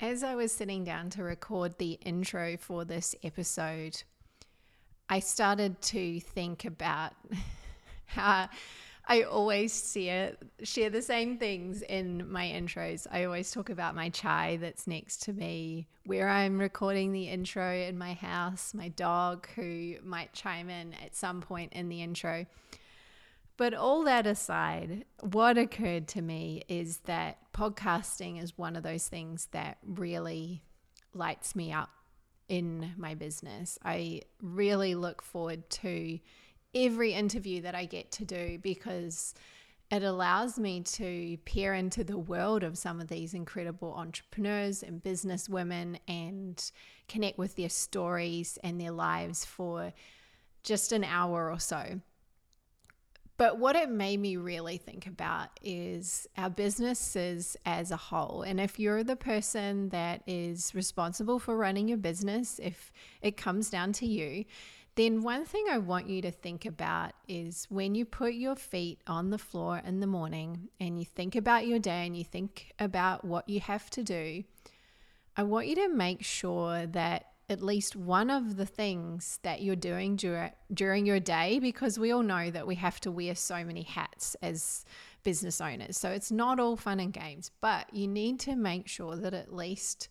As I was sitting down to record the intro for this episode, I started to think about how I always share, share the same things in my intros. I always talk about my chai that's next to me, where I'm recording the intro in my house, my dog who might chime in at some point in the intro. But all that aside, what occurred to me is that podcasting is one of those things that really lights me up in my business. I really look forward to every interview that I get to do because it allows me to peer into the world of some of these incredible entrepreneurs and business women and connect with their stories and their lives for just an hour or so. But what it made me really think about is our businesses as a whole. And if you're the person that is responsible for running your business, if it comes down to you, then one thing I want you to think about is when you put your feet on the floor in the morning and you think about your day and you think about what you have to do, I want you to make sure that at least one of the things that you're doing dur- during your day, because we all know that we have to wear so many hats as business owners. So it's not all fun and games, but you need to make sure that at least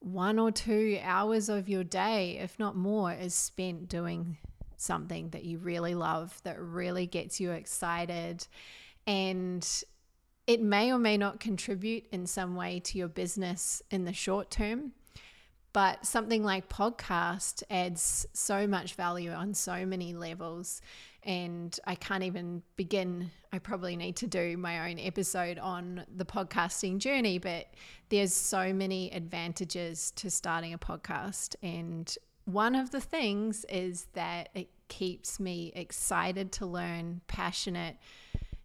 one or two hours of your day, if not more, is spent doing something that you really love, that really gets you excited. And it may or may not contribute in some way to your business in the short term. But something like podcast adds so much value on so many levels. And I can't even begin. I probably need to do my own episode on the podcasting journey, but there's so many advantages to starting a podcast. And one of the things is that it keeps me excited to learn, passionate,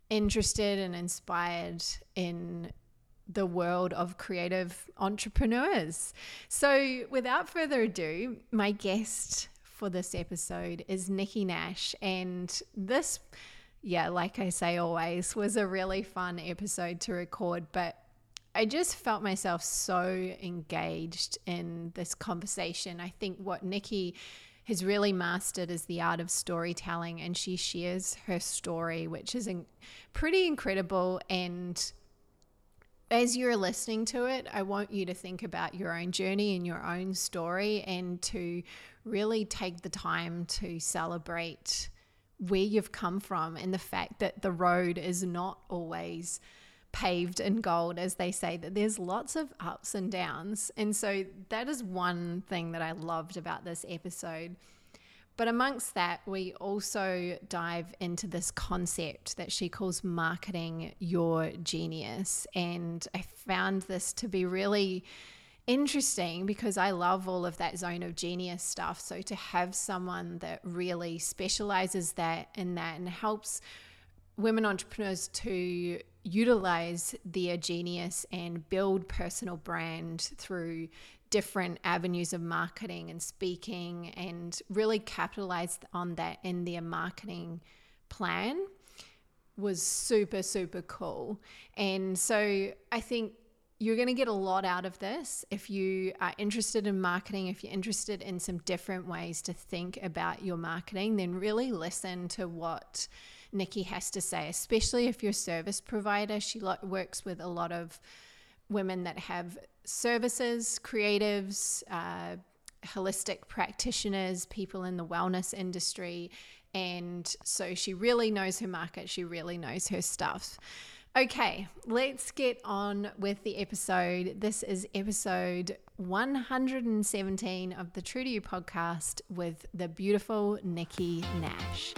interested, and inspired in the world of creative entrepreneurs. So, without further ado, my guest for this episode is Nikki Nash. And this, yeah, like I say always, was a really fun episode to record. But I just felt myself so engaged in this conversation. I think what Nikki has really mastered is the art of storytelling, and she shares her story, which is pretty incredible and as you're listening to it, I want you to think about your own journey and your own story and to really take the time to celebrate where you've come from and the fact that the road is not always paved in gold, as they say, that there's lots of ups and downs. And so that is one thing that I loved about this episode but amongst that, we also dive into this concept that she calls marketing your genius. And I found this to be really interesting because I love all of that zone of genius stuff. So to have someone that really specializes that in that and helps women entrepreneurs to utilize their genius and build personal brand through different avenues of marketing and speaking and really capitalized on that in their marketing plan was super, super cool. And so I think you're going to get a lot out of this if you are interested in marketing, if you're interested in some different ways to think about your marketing, then really listen to what Nikki has to say, especially if you're a service provider. She works with a lot of women that have services, creatives, uh, holistic practitioners, people in the wellness industry. And so she really knows her market, she really knows her stuff. Okay, let's get on with the episode. This is episode 117 of the True to You podcast with the beautiful Nikki Nash.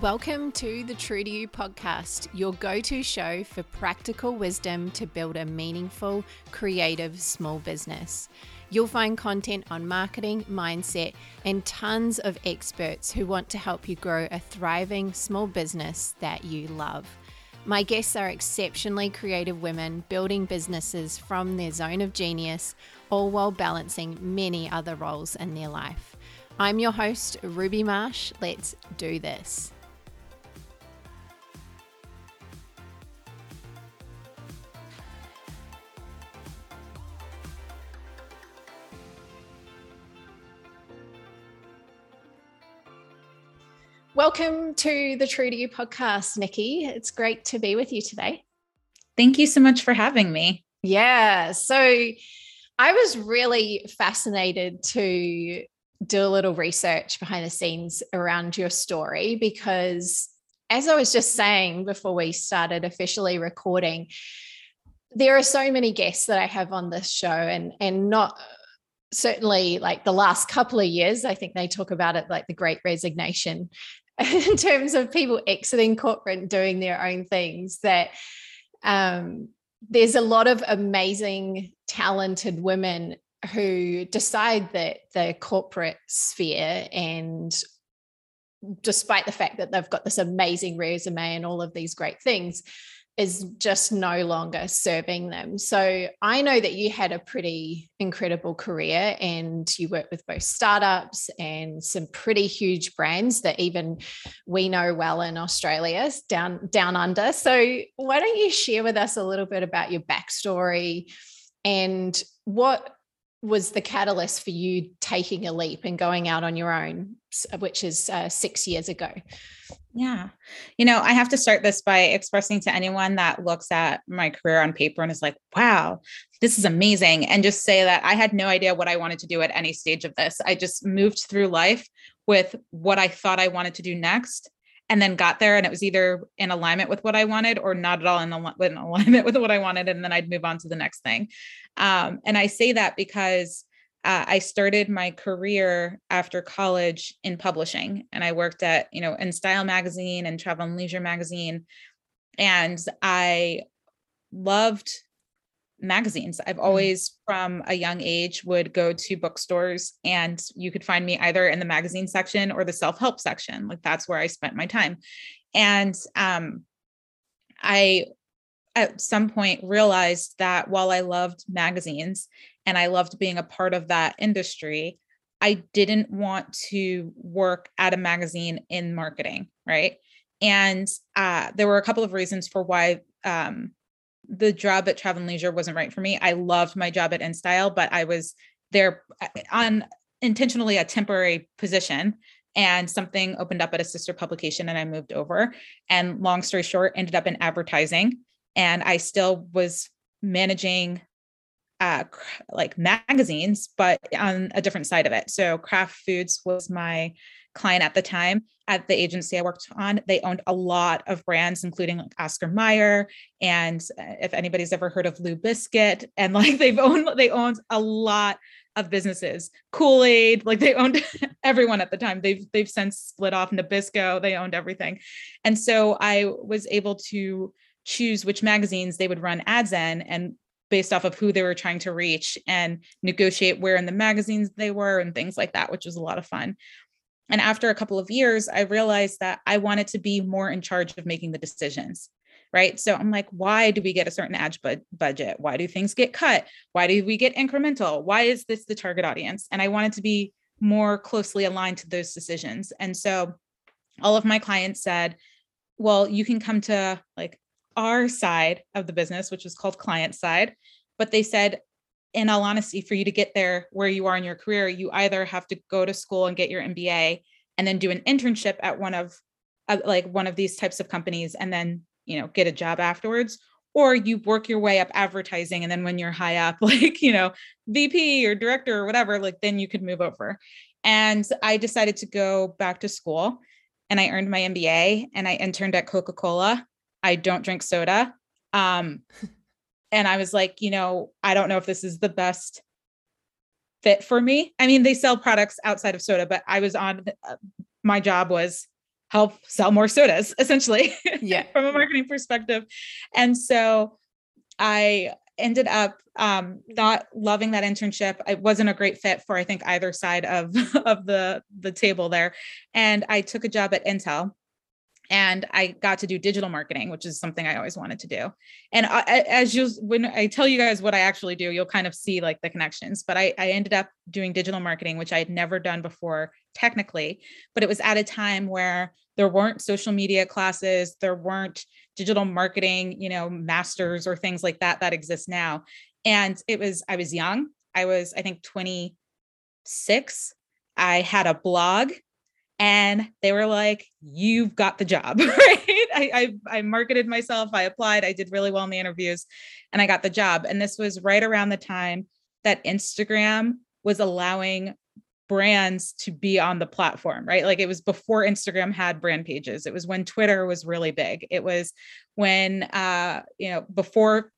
Welcome to the True to You podcast, your go to show for practical wisdom to build a meaningful, creative small business. You'll find content on marketing, mindset, and tons of experts who want to help you grow a thriving small business that you love. My guests are exceptionally creative women building businesses from their zone of genius, all while balancing many other roles in their life. I'm your host, Ruby Marsh. Let's do this. Welcome to the True to You podcast, Nikki. It's great to be with you today. Thank you so much for having me. Yeah. So I was really fascinated to do a little research behind the scenes around your story because, as I was just saying before we started officially recording, there are so many guests that I have on this show, and and not certainly like the last couple of years. I think they talk about it like the Great Resignation, in terms of people exiting corporate and doing their own things. That um, there's a lot of amazing, talented women who decide that the corporate sphere and despite the fact that they've got this amazing resume and all of these great things is just no longer serving them. So I know that you had a pretty incredible career and you worked with both startups and some pretty huge brands that even we know well in Australia, down down under. So why don't you share with us a little bit about your backstory and what was the catalyst for you taking a leap and going out on your own, which is uh, six years ago? Yeah. You know, I have to start this by expressing to anyone that looks at my career on paper and is like, wow, this is amazing. And just say that I had no idea what I wanted to do at any stage of this. I just moved through life with what I thought I wanted to do next and then got there and it was either in alignment with what I wanted or not at all in, al- in alignment with what I wanted. And then I'd move on to the next thing. Um, and I say that because uh, I started my career after college in publishing and I worked at, you know, InStyle magazine and Travel and Leisure magazine. And I loved magazines. I've mm. always, from a young age, would go to bookstores and you could find me either in the magazine section or the self help section. Like that's where I spent my time. And um, I, at some point, realized that while I loved magazines and I loved being a part of that industry, I didn't want to work at a magazine in marketing. Right. And uh, there were a couple of reasons for why um, the job at Travel and Leisure wasn't right for me. I loved my job at InStyle, but I was there uh, on intentionally a temporary position and something opened up at a sister publication and I moved over. And long story short, ended up in advertising. And I still was managing uh, like magazines, but on a different side of it. So Kraft Foods was my client at the time at the agency I worked on. They owned a lot of brands, including like Oscar Mayer, and uh, if anybody's ever heard of LU Biscuit, and like they've owned they owned a lot of businesses. Kool Aid, like they owned everyone at the time. They've they've since split off Nabisco. They owned everything, and so I was able to choose which magazines they would run ads in, and based off of who they were trying to reach and negotiate where in the magazines they were and things like that, which was a lot of fun. And after a couple of years, I realized that I wanted to be more in charge of making the decisions. Right. So I'm like, why do we get a certain ad bu- budget? Why do things get cut? Why do we get incremental? Why is this the target audience? And I wanted to be more closely aligned to those decisions. And so all of my clients said, well, you can come to like our side of the business, which is called client side. But they said, in all honesty, for you to get there where you are in your career, you either have to go to school and get your MBA and then do an internship at one of uh, like one of these types of companies and then, you know, get a job afterwards or you work your way up advertising and then when you're high up like, you know, VP or director or whatever, like then you could move over. And I decided to go back to school and I earned my MBA and I interned at Coca-Cola. I don't drink soda. Um, and I was like, you know, I don't know if this is the best fit for me. I mean, they sell products outside of soda, but I was on uh, my job was help sell more sodas essentially. Yeah. from a marketing perspective. And so I ended up um, not loving that internship. It wasn't a great fit for I think either side of of the the table there. And I took a job at Intel and I got to do digital marketing, which is something I always wanted to do. And I, as you, when I tell you guys what I actually do, you'll kind of see like the connections. But I, I ended up doing digital marketing, which I had never done before technically, but it was at a time where there weren't social media classes, there weren't digital marketing, you know, masters or things like that that exist now. And it was, I was young. I was, I think, 26. I had a blog and they were like, "You've got the job." right? I, I I marketed myself. I applied. I did really well in the interviews, and I got the job. And this was right around the time that Instagram was allowing brands to be on the platform, right? Like it was before Instagram had brand pages. It was when Twitter was really big. It was when uh, you know, before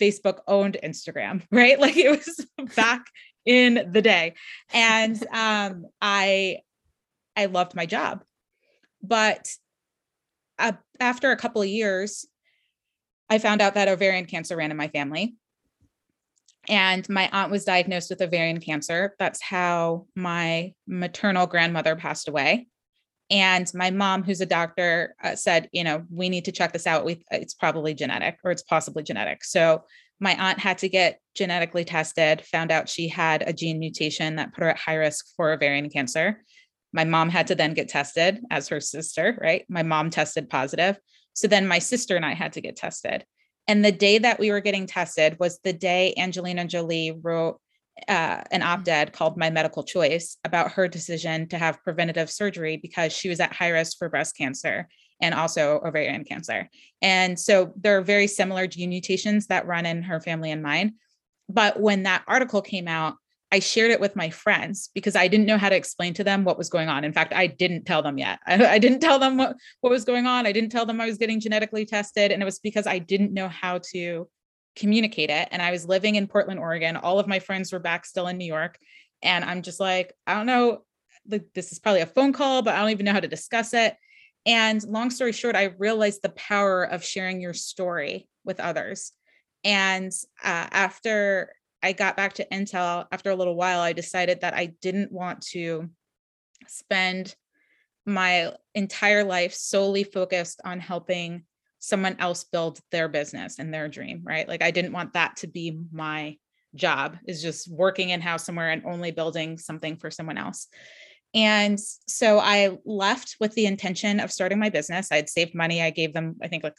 Facebook owned Instagram, right? Like it was back in the day. And um I I loved my job. But uh, after a couple of years, I found out that ovarian cancer ran in my family. And my aunt was diagnosed with ovarian cancer. That's how my maternal grandmother passed away. And my mom, who's a doctor, uh, said, you know, we need to check this out. We, it's probably genetic or it's possibly genetic. So my aunt had to get genetically tested, found out she had a gene mutation that put her at high risk for ovarian cancer. My mom had to then get tested as her sister, right? My mom tested positive. So then my sister and I had to get tested. And the day that we were getting tested was the day Angelina Jolie wrote uh, an op ed called My Medical Choice about her decision to have preventative surgery because she was at high risk for breast cancer and also ovarian cancer. And so there are very similar gene mutations that run in her family and mine. But when that article came out, I shared it with my friends because I didn't know how to explain to them what was going on. In fact, I didn't tell them yet. I, I, didn't tell them what, what was going on. I didn't tell them I was getting genetically tested. And it was because I didn't know how to communicate it. And I was living in Portland, Oregon. All of my friends were back still in New York. And I'm just like, I don't know. This is probably a phone call, but I don't even know how to discuss it. And long story short, I realized the power of sharing your story with others. And uh, after I got back to Intel after a little while, I decided that I didn't want to spend my entire life solely focused on helping someone else build their business and their dream, right? Like I didn't want that to be my job is just working in house somewhere and only building something for someone else. And so I left with the intention of starting my business. I'd saved money. I gave them, I think, like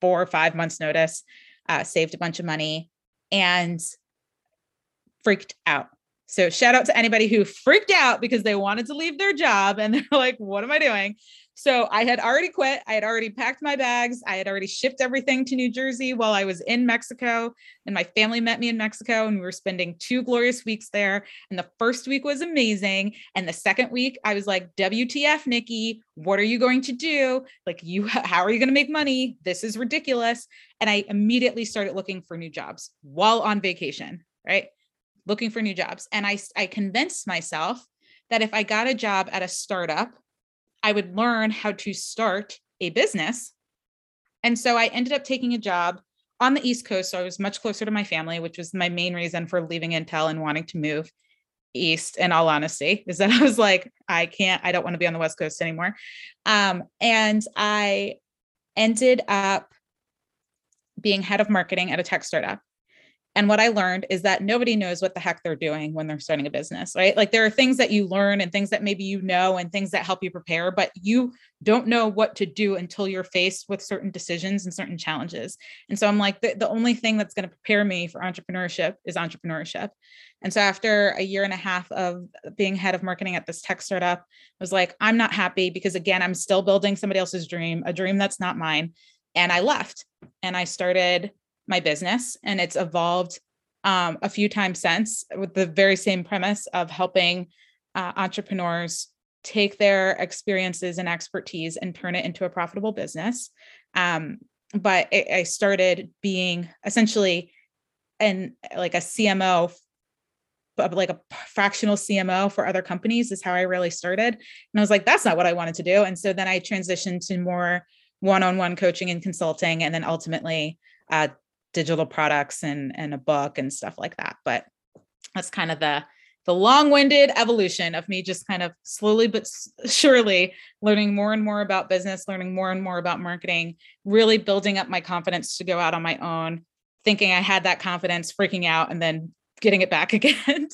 four or five months' notice, uh, saved a bunch of money. And freaked out. So shout out to anybody who freaked out because they wanted to leave their job and they're like, what am I doing? So I had already quit. I had already packed my bags. I had already shipped everything to New Jersey while I was in Mexico. And my family met me in Mexico and we were spending two glorious weeks there. And the first week was amazing. And the second week, I was like, WTF, Nikki, what are you going to do? Like, you, how are you going to make money? This is ridiculous. And I immediately started looking for new jobs while on vacation, right? Looking for new jobs. And I, I convinced myself that if I got a job at a startup, I would learn how to start a business. And so I ended up taking a job on the East Coast. So I was much closer to my family, which was my main reason for leaving Intel and wanting to move east in all honesty is that i was like i can't i don't want to be on the west coast anymore um, and i ended up being head of marketing at a tech startup and what I learned is that nobody knows what the heck they're doing when they're starting a business, right? Like there are things that you learn and things that maybe you know and things that help you prepare, but you don't know what to do until you're faced with certain decisions and certain challenges. And so I'm like, the, the only thing that's going to prepare me for entrepreneurship is entrepreneurship. And so after a year and a half of being head of marketing at this tech startup, I was like, I'm not happy because again, I'm still building somebody else's dream, a dream that's not mine. And I left and I started my business and it's evolved um, a few times since with the very same premise of helping uh, entrepreneurs take their experiences and expertise and turn it into a profitable business. Um, but it, i started being essentially an like a cmo like a fractional cmo for other companies is how i really started. And i was like that's not what i wanted to do. And so then i transitioned to more one-on-one coaching and consulting and then ultimately uh, digital products and and a book and stuff like that but that's kind of the the long-winded evolution of me just kind of slowly but surely learning more and more about business learning more and more about marketing really building up my confidence to go out on my own thinking i had that confidence freaking out and then getting it back again.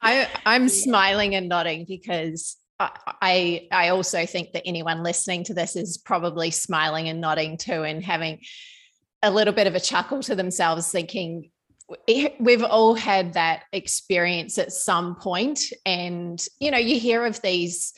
I i'm smiling and nodding because I I also think that anyone listening to this is probably smiling and nodding too and having a little bit of a chuckle to themselves, thinking, we've all had that experience at some point and you know you hear of these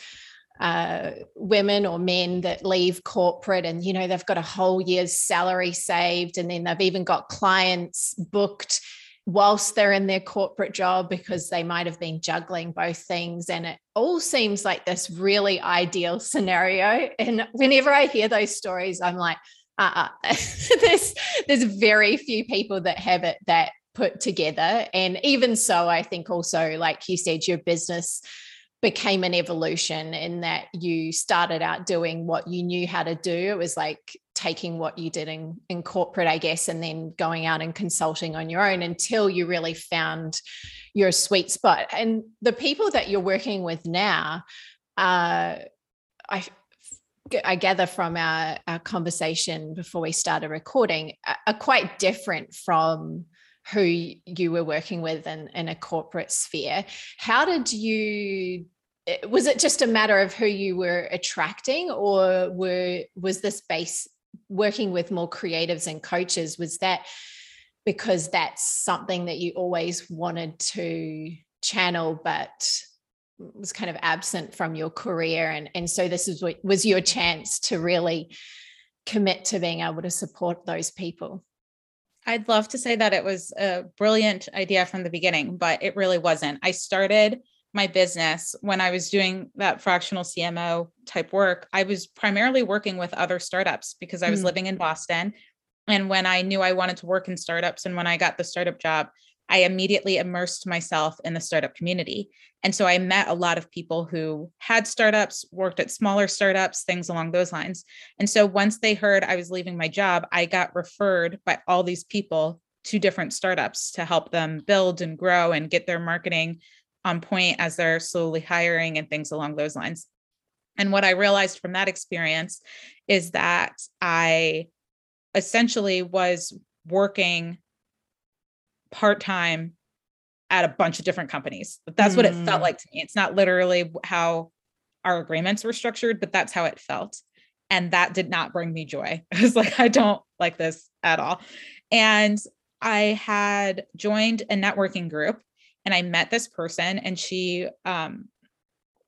uh, women or men that leave corporate and you know they've got a whole year's salary saved and then they've even got clients booked whilst they're in their corporate job because they might have been juggling both things. And it all seems like this really ideal scenario. And whenever i hear those stories i'm like uh-uh. there's there's very few people that have it that put together and even so i think also like you said your business became an evolution in that you started out doing what you knew how to do. It was like taking what you did in, in corporate, I guess, and then going out and consulting on your own until you really found your sweet spot. And the people that you're working with now, uh, I I gather from our, our conversation before we started recording, are quite different from who you were working with in, in a corporate sphere. How did you eh, was it just a matter of who you were attracting or were was this base working with more creatives and coaches was that because that's something that you always wanted to channel but was kind of absent from your career and and so this is what was your chance to really commit to being able to support those people I'd love to say that it was a brilliant idea from the beginning, but it really wasn't. I started my business when I was doing that fractional CMO type work. I was primarily working with other startups because I was mm. living in Boston. And when I knew I wanted to work in startups and when I got the startup job, I immediately immersed myself in the startup community. And so I met a lot of people who had startups, worked at smaller startups, things along those lines. And so once they heard I was leaving my job, I got referred by all these people to different startups to help them build and grow and get their marketing on point as they're slowly hiring and things along those lines. And what I realized from that experience is that I essentially was working part time at a bunch of different companies. But that's mm. what it felt mm. like to me. It's not literally how our agreements were structured, but that's how it felt. And that did not bring me joy. I was like, I don't like this at all. And I had joined a networking group and I met this person, and she um,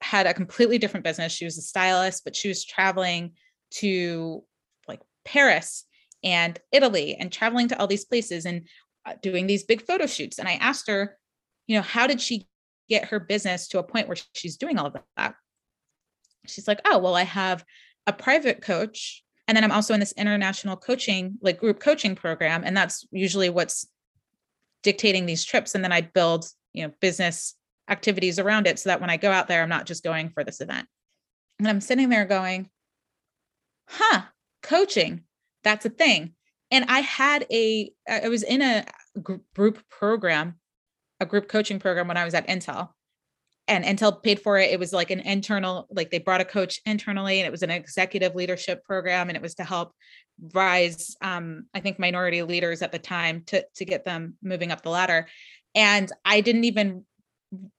had a completely different business. She was a stylist, but she was traveling to like Paris and Italy and traveling to all these places. And Uh, doing these big photo shoots. And I asked her, you know, how did she get her business to a point where she's doing all of that? She's like, oh, well, I have a private coach. And then I'm also in this international coaching, like group coaching program. And that's usually what's dictating these trips. And then I build, you know, business activities around it so that when I go out there, I'm not just going for this event. And I'm sitting there going, huh, coaching, that's a thing and i had a i was in a group program a group coaching program when i was at intel. And intel paid for it. It was like an internal like they brought a coach internally and it was an executive leadership program and it was to help rise um, i think minority leaders at the time to to get them moving up the ladder. And i didn't even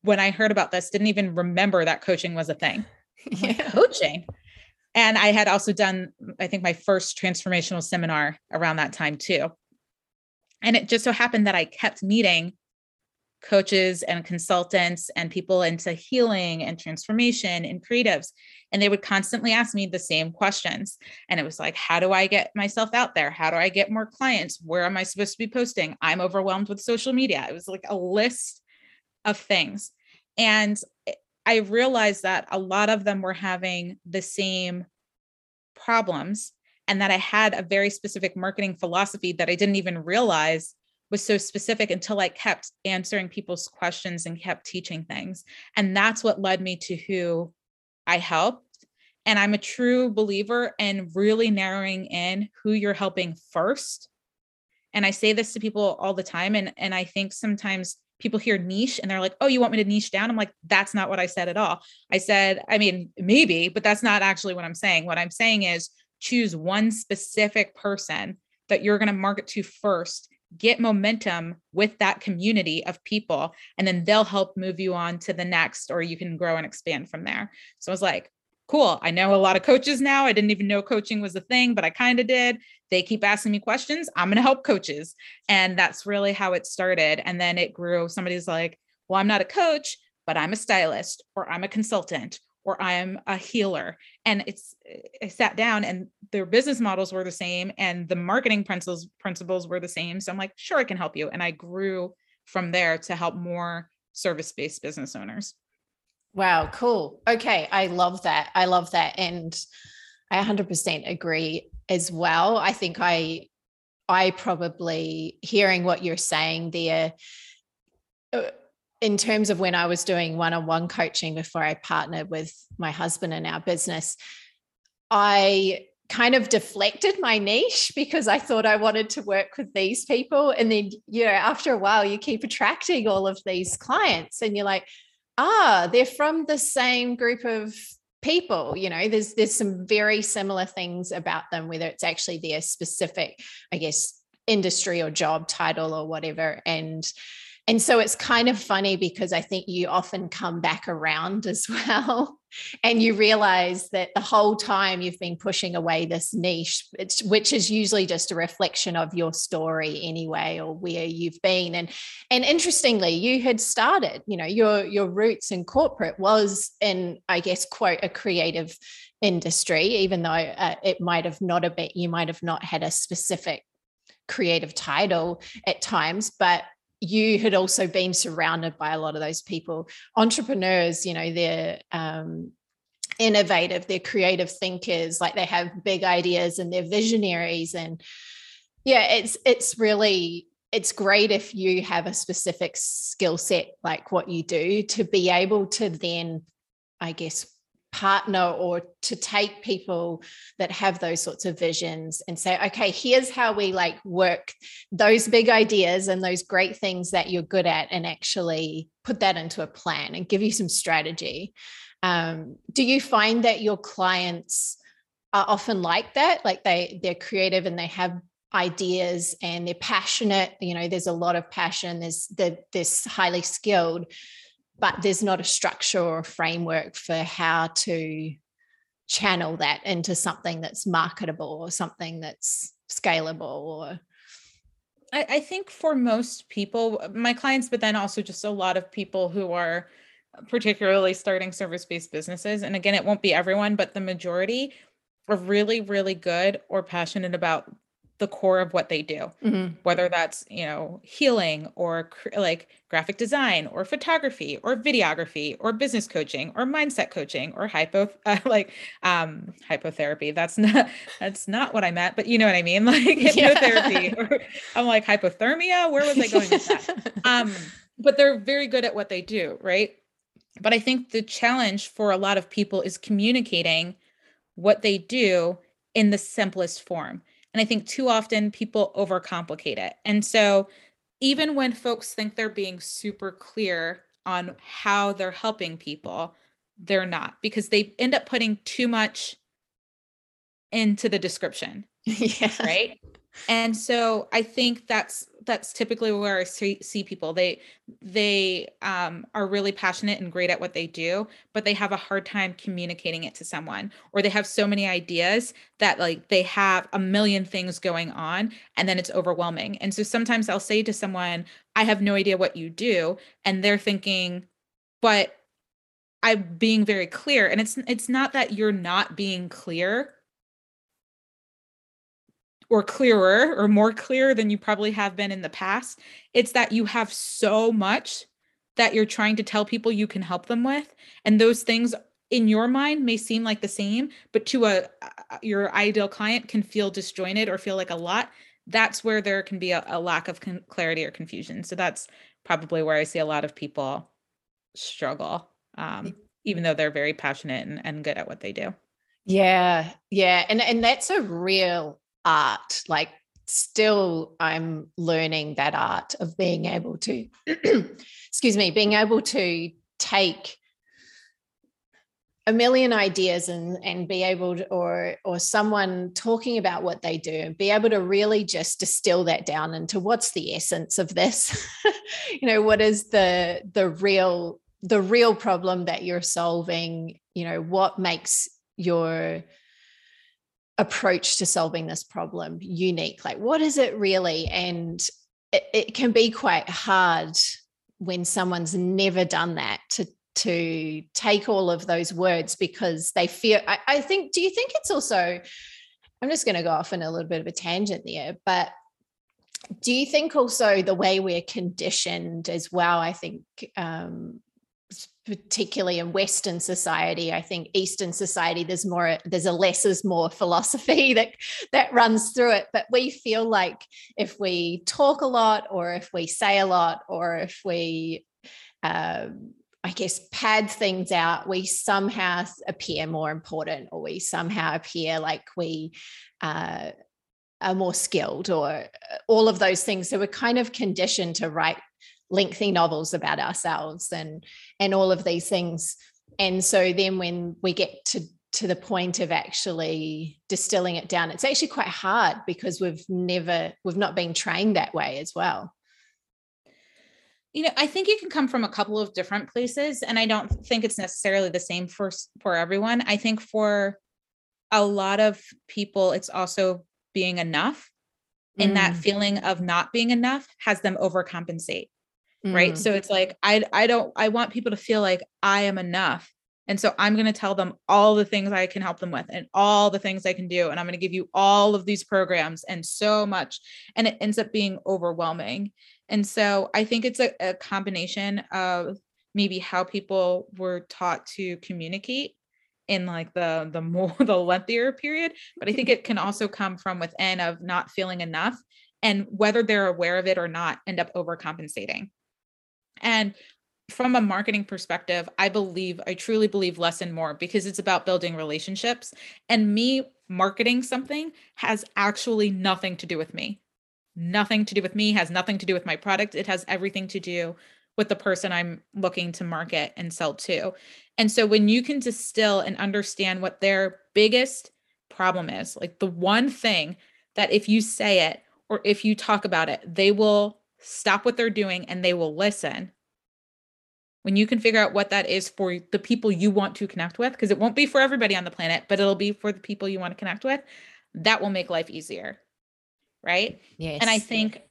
when i heard about this didn't even remember that coaching was a thing. Yeah. like, coaching and I had also done, I think, my first transformational seminar around that time too. And it just so happened that I kept meeting coaches and consultants and people into healing and transformation and creatives. And they would constantly ask me the same questions. And it was like, how do I get myself out there? How do I get more clients? Where am I supposed to be posting? I'm overwhelmed with social media. It was like a list of things. And I realized that a lot of them were having the same problems and that I had a very specific marketing philosophy that I didn't even realize was so specific until I kept answering people's questions and kept teaching things. And that's what led me to who I helped. And I'm a true believer in really narrowing in who you're helping first. And I say this to people all the time. And, and I think sometimes people hear niche and they're like, oh, you want me to niche down? I'm like, that's not what I said at all. I said, I mean, maybe, but that's not actually what I'm saying. What I'm saying is choose one specific person that you're going to market to first, get momentum with that community of people, and then they'll help move you on to the next, or you can grow and expand from there. So I was like, cool. I know a lot of coaches now. I didn't even know coaching was a thing, but I kind of did they keep asking me questions i'm going to help coaches and that's really how it started and then it grew somebody's like well i'm not a coach but i'm a stylist or i'm a consultant or I am a healer. And it's I sat down and their business models were the same and the marketing principles principles were the same. So I'm like, sure, I can help you. And I grew from there to help more service-based business owners. Wow, cool. Okay, I love that. I love that. And I 100% agree as well. I think I I probably hearing what you're saying there uh, in terms of when I was doing one-on-one coaching before I partnered with my husband in our business, I kind of deflected my niche because I thought I wanted to work with these people. And then, you know, after a while, you keep attracting all of these clients and you're like, ah, they're from the same group of people you know there's there's some very similar things about them whether it's actually their specific i guess industry or job title or whatever and and so it's kind of funny because I think you often come back around as well. And you realize that the whole time you've been pushing away this niche, which is usually just a reflection of your story anyway, or where you've been. And and interestingly, you had started, you know, your your roots in corporate was in, I guess, quote, a creative industry, even though uh, it might have not a bit, you might have not had a specific creative title at times, but you had also been surrounded by a lot of those people. Entrepreneurs you know they're um, innovative they're creative thinkers like they have big ideas and they're visionaries and yeah it's it's really it's great if you have a specific skill set like what you do to be able to then i guess partner or to take people that have those sorts of visions and say okay here's how we like work those big ideas and those great things that you're good at and actually put that into a plan and give you some strategy. Um, do you find that your clients are often like that? Like they they're creative and they have ideas and they're passionate you know there's a lot of passion there's the, this highly skilled but there's not a structure or a framework for how to channel that into something that's marketable or something that's scalable or I, I think for most people my clients but then also just a lot of people who are particularly starting service-based businesses and again it won't be everyone but the majority are really really good or passionate about the core of what they do. Mm-hmm. whether that's you know healing or cr- like graphic design or photography or videography or business coaching or mindset coaching or hypo uh, like um hypotherapy. That's not that's not what i meant but you know what i mean? Like hypnotherapy yeah. or i'm like hypothermia? Where was i going with that? Um but they're very good at what they do right? But i think the challenge for a lot of people is communicating what they do in the simplest form and I think too often people overcomplicate it. And so even when folks think they're being super clear on how they're helping people, they're not because they end up putting too much into the description. Yeah. Right. And so I think that's that's typically where I see, see people. They they um, are really passionate and great at what they do, but they have a hard time communicating it to someone, or they have so many ideas that like they have a million things going on, and then it's overwhelming. And so sometimes I'll say to someone, "I have no idea what you do," and they're thinking, "But." I'm being very clear and it's it's not that you're not being clear or clearer or more clear than you probably have been in the past. It's that you have so much that you're trying to tell people you can help them with. And those things in your mind may seem like the same, but to a, your ideal client can feel disjointed or feel like a lot. That's where there can be a, a lack of con- clarity or confusion. So that's probably where I see a lot of people struggle, um, even though they're very passionate and, and good at what they do. Yeah, yeah, and and that's a real art like still i'm learning that art of being able to excuse me being able to take a million ideas and and be able to or or someone talking about what they do and be able to really just distill that down into what's the essence of this? You know what is the the real the real problem that you're solving? You know what makes your approach to solving this problem unique? Like what is it really? And it, it, can be quite hard when someone's never done that to to take all of those words because they feel I, I think do you think it's also i'm just going to go off in a little bit of a tangent there but do you think also the way we're conditioned as well i think um, particularly in western society i think eastern society there's more there's a less is more philosophy that that runs through it but we feel like if we talk a lot or if we say a lot or if we um, I guess, pad things out, we somehow appear more important or we somehow appear like we uh, are more skilled or uh, all of those things. So we're kind of conditioned to write lengthy novels about ourselves and and all of these things. And so then when we get to to the point of actually distilling it down, it's actually quite hard because we've never we've not been trained that way as well you know i think it can come from a couple of different places and i don't think it's necessarily the same for for everyone i think for a lot of people it's also being enough and mm. that feeling of not being enough has them overcompensate mm. right so it's like i i don't i want people to feel like i am enough. And so i'm going to tell them all the things i can help them with and all the things i can do and i'm going to give you all of these programs and so much and it ends up being overwhelming. And so I think it's a, a combination of maybe how people were taught to communicate in like the the more the lengthier period but i think it can also come from within of not feeling enough and whether they're aware of it or not end up overcompensating and from a marketing perspective i believe i truly believe less and more because it's about building relationships and me marketing something has actually nothing to do with me nothing to do with me, has nothing to do with my product. It has everything to do with the person I'm looking to market and sell to. And so when you can distill and understand what their biggest problem is, like the one thing that if you say it or if you talk about it, they will stop what they're doing and they will listen. When you can figure out what that is for the people you want to connect with, because it won't be for everybody on the planet, but it'll be for the people you want to connect with, that will make life easier right? Yes. And I think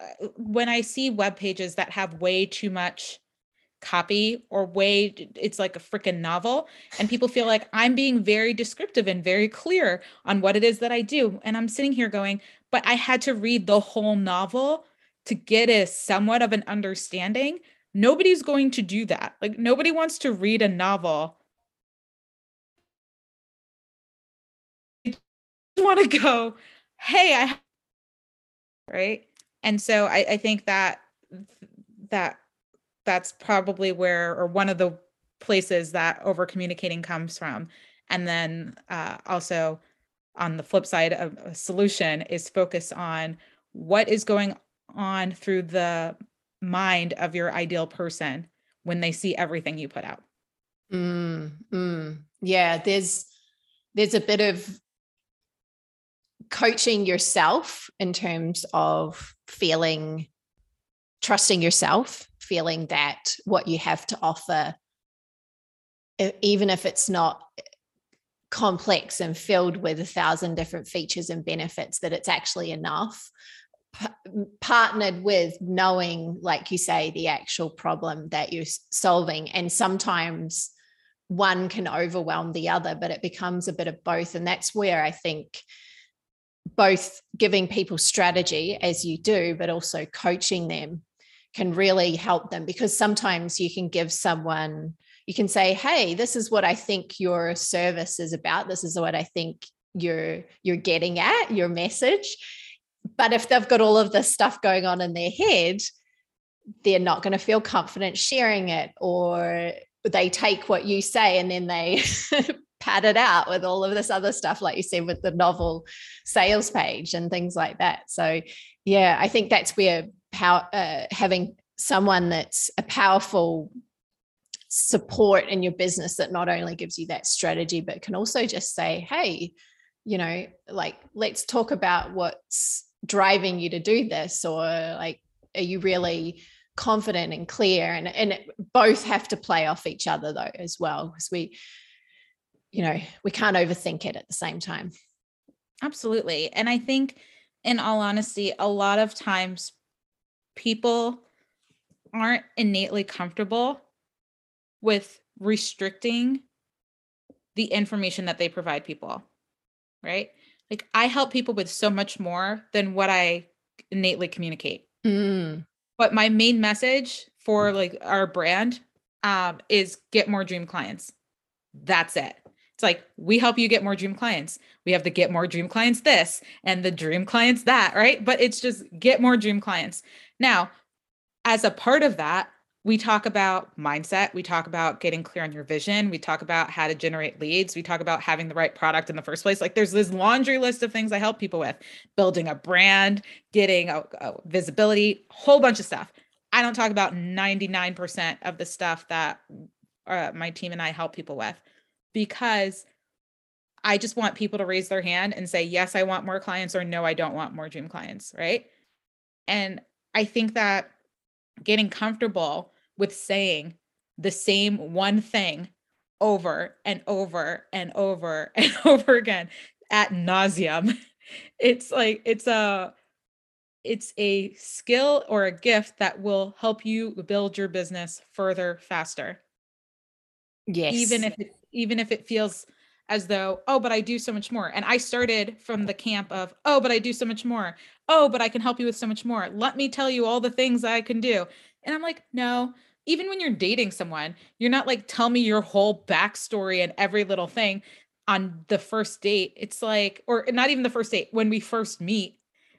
uh, when I see web pages that have way too much copy or way it's like a freaking novel and people feel like I'm being very descriptive and very clear on what it is that I do and I'm sitting here going but I had to read the whole novel to get a somewhat of an understanding nobody's going to do that. Like nobody wants to read a novel. You just want to go hey i right? And so I, I think that that that's probably where or one of the places that over communicating comes from. And then uh, also on the flip side of a solution is focus on what is going on through the mind of your ideal person when they see everything you put out mm, mm. yeah there's there's a bit of coaching yourself in terms of feeling trusting yourself feeling that what you have to offer even if it's not complex and filled with a thousand different features and benefits that it's actually enough P- partnered with knowing like you say the actual problem that you're solving and sometimes one can overwhelm the other but it becomes a bit of both and that's where i think both giving people strategy as you do, but also coaching them can really help them because sometimes you can give someone, you can say, Hey, this is what I think your service is about. This is what I think you're you're getting at, your message. But if they've got all of this stuff going on in their head, they're not going to feel confident sharing it or they take what you say and then they pad it out with all of this other stuff, like you said, with the novel sales page and things like that. So, yeah, I think that's where uh, having someone that's a powerful support in your business that not only gives you that strategy, but can also just say, hey, you know, like, let's talk about what's driving you to do this, or like, are you really confident and clear and and both have to play off each other though as well because we you know, we can't overthink it at the same time. Absolutely. And I think, in all honesty, a lot of times people aren't innately comfortable with restricting the information that they provide people, right? Like I help people with so much more than what I innately communicate. Mm. But my main message for like our brand um, is get more dream clients. That's it. It's like we help you get more dream clients. We have the get more dream clients this and the dream clients that, right? But it's just get more dream clients. Now, as a part of that, we talk about mindset. We talk about getting clear on your vision. We talk about how to generate leads. We talk about having the right product in the first place. Like there's this laundry list of things I help people with building a brand, getting a, a visibility, whole bunch of stuff. I don't talk about 99% of the stuff that uh, my team and I help people with because I just want people to raise their hand and say, yes, I want more clients, or no, I don't want more dream clients. Right. And I think that getting comfortable with saying the same one thing over and over and over and over again at nauseum. It's like it's a it's a skill or a gift that will help you build your business further faster. Yes. Even if it even if it feels as though, oh, but I do so much more. And I started from the camp of, oh, but I do so much more. Oh, but I can help you with so much more. Let me tell you all the things I can do. And I'm like, no, even when you're dating someone, you're not like, tell me your whole backstory and every little thing on the first date. It's like, or not even the first date, when we first meet,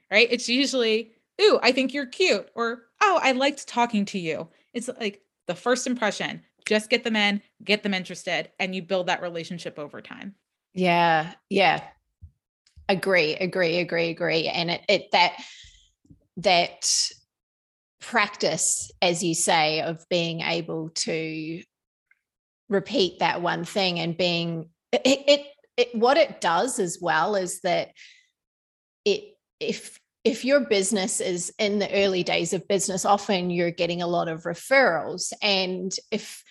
right? It's usually, ooh, I think you're cute, or oh, I liked talking to you. It's like the first impression. Just get them in, get them interested, and you build that relationship over time. Yeah, yeah. Agree, agree, agree, agree. And it, it that that practice, as you say, of being able to repeat that one thing and being it, it, it what it does as well is that it if if your business is in the early days of business, often you're getting a lot of referrals. And if,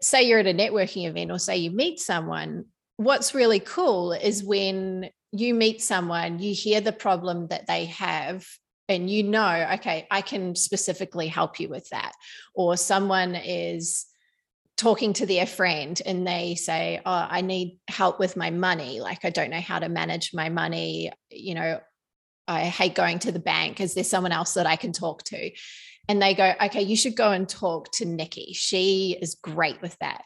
say, you're at a networking event or say you meet someone, what's really cool is when you meet someone, you hear the problem that they have, and you know, okay, I can specifically help you with that. Or someone is talking to their friend and they say, Oh, I need help with my money. Like, I don't know how to manage my money. You know, I hate going to the bank. Is there someone else that I can talk to? And they go, okay, you should go and talk to Nikki. She is great with that.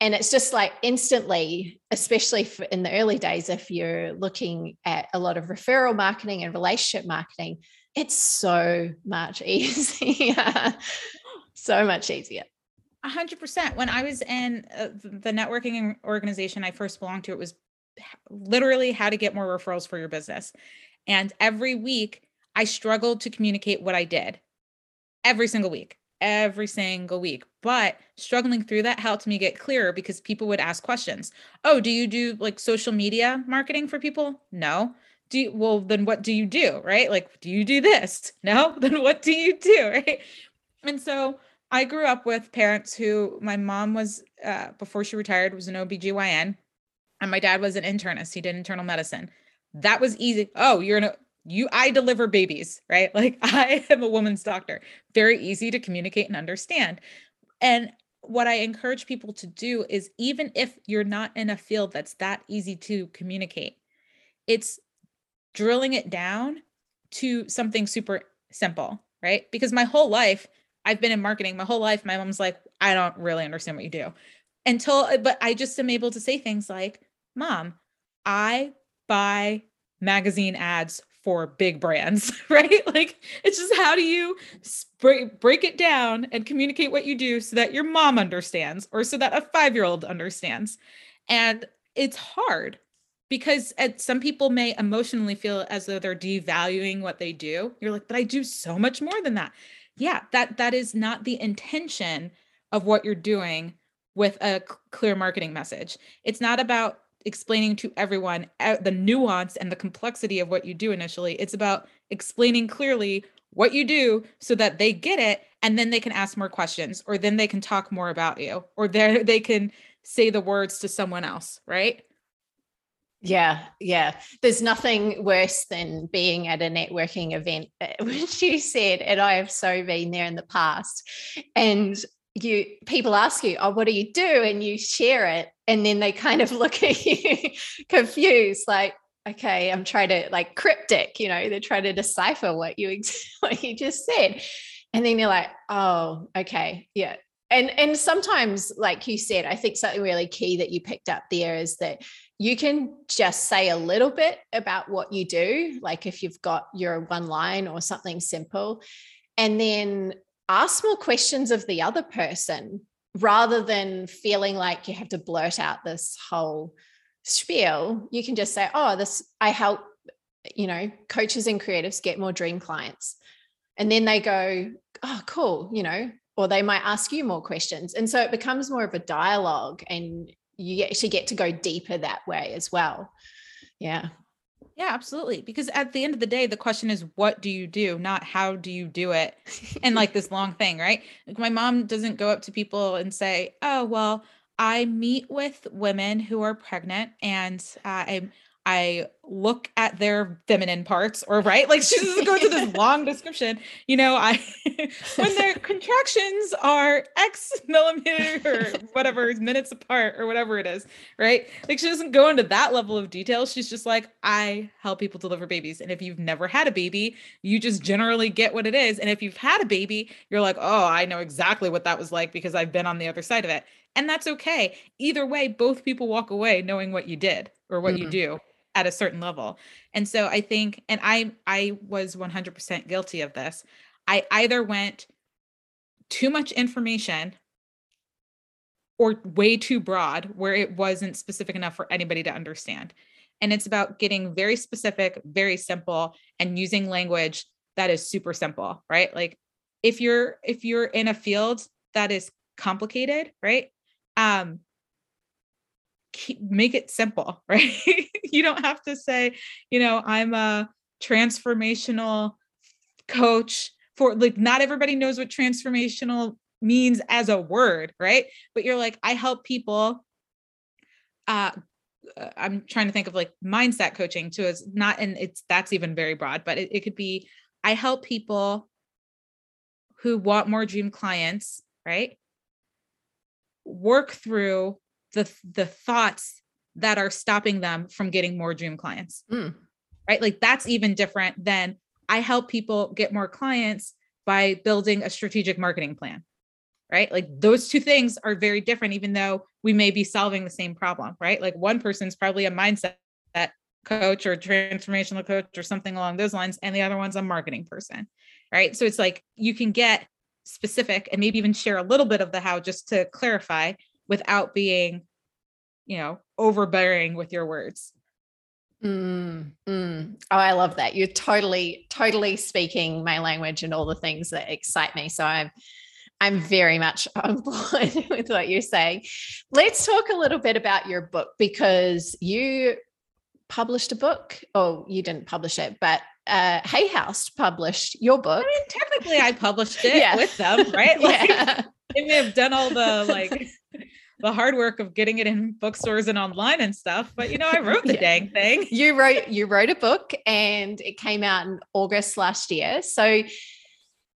And it's just like instantly, especially in the early days, if you're looking at a lot of referral marketing and relationship marketing, it's so much easier. so much easier. A hundred percent. When I was in uh, the networking organization I first belonged to, it was literally how to get more referrals for your business. And every week I struggled to communicate what I did every single week, every single week. But struggling through that helped me get clearer because people would ask questions. Oh, do you do like social media marketing for people? No. Do you, well, then what do you do? Right? Like, do you do this? No. Then what do you do? Right. And so I grew up with parents who my mom was, uh, before she retired, was an OBGYN, and my dad was an internist. He did internal medicine that was easy. Oh, you're in a, you I deliver babies, right? Like I am a woman's doctor. Very easy to communicate and understand. And what I encourage people to do is even if you're not in a field that's that easy to communicate, it's drilling it down to something super simple, right? Because my whole life I've been in marketing my whole life. My mom's like, I don't really understand what you do. Until but I just am able to say things like, "Mom, I buy magazine ads for big brands, right? Like it's just how do you break, break it down and communicate what you do so that your mom understands or so that a 5-year-old understands. And it's hard because some people may emotionally feel as though they're devaluing what they do. You're like, "But I do so much more than that." Yeah, that that is not the intention of what you're doing with a clear marketing message. It's not about explaining to everyone uh, the nuance and the complexity of what you do initially. It's about explaining clearly what you do so that they get it and then they can ask more questions or then they can talk more about you or they they can say the words to someone else, right? Yeah, yeah. There's nothing worse than being at a networking event, which you said, and I have so been there in the past. And you people ask you, "Oh, what do you do?" and you share it, and then they kind of look at you confused, like, "Okay, I'm trying to like cryptic," you know, they're trying to decipher what you what you just said, and then you're like, "Oh, okay, yeah." And and sometimes, like you said, I think something really key that you picked up there is that you can just say a little bit about what you do, like if you've got your one line or something simple, and then ask more questions of the other person rather than feeling like you have to blurt out this whole spiel. You can just say oh this i help you know coaches and creatives get more dream clients. And then they go oh cool you know or they might ask you more questions. And so it becomes more of a dialogue and you actually get to go deeper that way as well. Yeah yeah, absolutely. Because at the end of the day, the question is, what do you do, not how do you do it? and like this long thing, right? Like my mom doesn't go up to people and say, oh, well, I meet with women who are pregnant and uh, I'm I look at their feminine parts or right? Like she doesn't go into this long description. You know I when their contractions are X millimeter or whatever minutes apart or whatever it is right? Like she doesn't go into that level of detail. She's just like I help people deliver babies. And if you've never had a baby you just generally get what it is. And if you've had a baby you're like oh I know exactly what that was like because I've been on the other side of it. And that's okay. Either way both people walk away knowing what you did or what mm-hmm. you do at a certain level. And so I think and I I was 100% guilty of this. I either went too much information or way too broad where it wasn't specific enough for anybody to understand. And it's about getting very specific, very simple and using language that is super simple, right? Like if you're if you're in a field that is complicated, right? Um keep, make it simple, right? you don't have to say, you know, I'm a transformational coach for like not everybody knows what transformational means as a word, right? But you're like, I help people uh, uh I'm trying to think of like mindset coaching too. It's not, and it's that's even very broad, but it, it could be I help people who want more dream clients, right? Work through the the thoughts that are stopping them from getting more dream clients. Mm. Right? Like that's even different than I help people get more clients by building a strategic marketing plan. Right? Like those two things are very different even though we may be solving the same problem, right? Like one person's probably a mindset coach or transformational coach or something along those lines and the other one's a marketing person. Right? So it's like you can get specific and maybe even share a little bit of the how just to clarify without being you know overbearing with your words mm, mm. oh i love that you're totally totally speaking my language and all the things that excite me so i'm i'm very much on board with what you're saying let's talk a little bit about your book because you published a book oh you didn't publish it but uh, Hay House published your book. I mean, technically, I published it yeah. with them, right? Like, yeah. they may have done all the like the hard work of getting it in bookstores and online and stuff. But you know, I wrote the yeah. dang thing. You wrote you wrote a book and it came out in August last year. So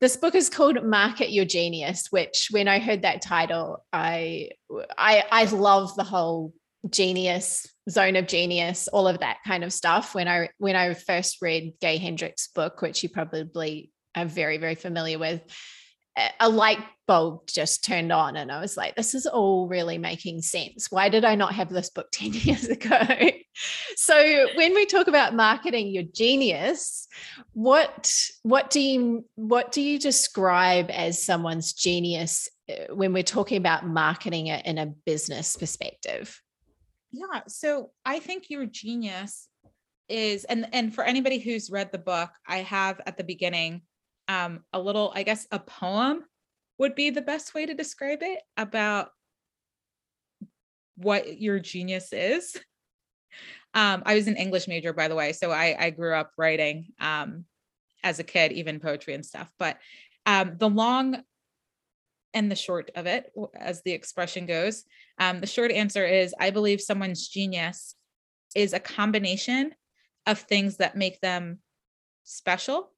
this book is called Market Your Genius, which when I heard that title, I I I love the whole genius zone of genius all of that kind of stuff when i when i first read gay hendricks book which you probably are very very familiar with a light bulb just turned on and I was like, this is all really making sense. Why did I not have this book 10 years ago? so when we talk about marketing your genius, what what do you what do you describe as someone's genius uh, when we're talking about marketing it in a business perspective? Yeah, so I think your genius is and and for anybody who's read the book, I have at the beginning um, a little, I guess, a poem would be the best way to describe it about what your genius is. Um, I was an English major, by the way, so I, I grew up writing um, as a kid, even poetry and stuff. But um, the long and the short of it, as the expression goes, um, the short answer is I believe someone's genius is a combination of things that make them special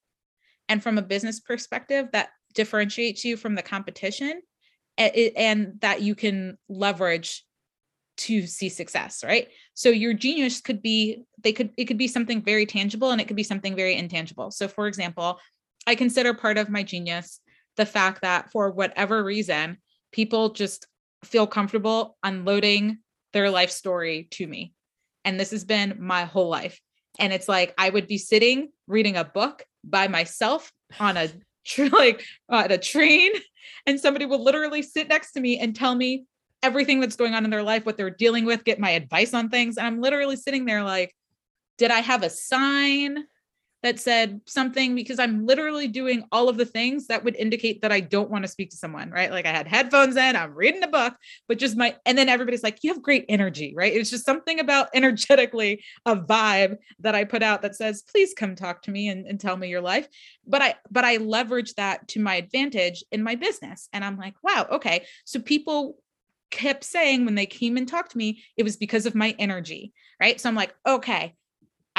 and from a business perspective that differentiates you from the competition and, and that you can leverage to see success, right? So your genius could be they could it could be something very tangible and it could be something very intangible. So for example, I consider part of my genius the fact that for whatever reason, people just feel comfortable unloading their life story to me. And this has been my whole life. And it's like I would be sitting reading a book by myself on a like a train and somebody would literally sit next to me and tell me everything that's going on in their life, what they're dealing with, get my advice on things. And I'm literally sitting there like, did I have a sign that said something? Because I'm literally doing all of the things that would indicate that I don't want to speak to someone, right? Like I had headphones in, I'm reading a book, but just my, and then everybody's like, you have great energy, right? It's just something about energetically a vibe that I put out that says, please come talk to me and, and tell me your life. But I, but I leverage that to my advantage in my business. And I'm like, wow, okay. So people kept saying when they came and talked to me, it was because of my energy, right? So I'm like, okay,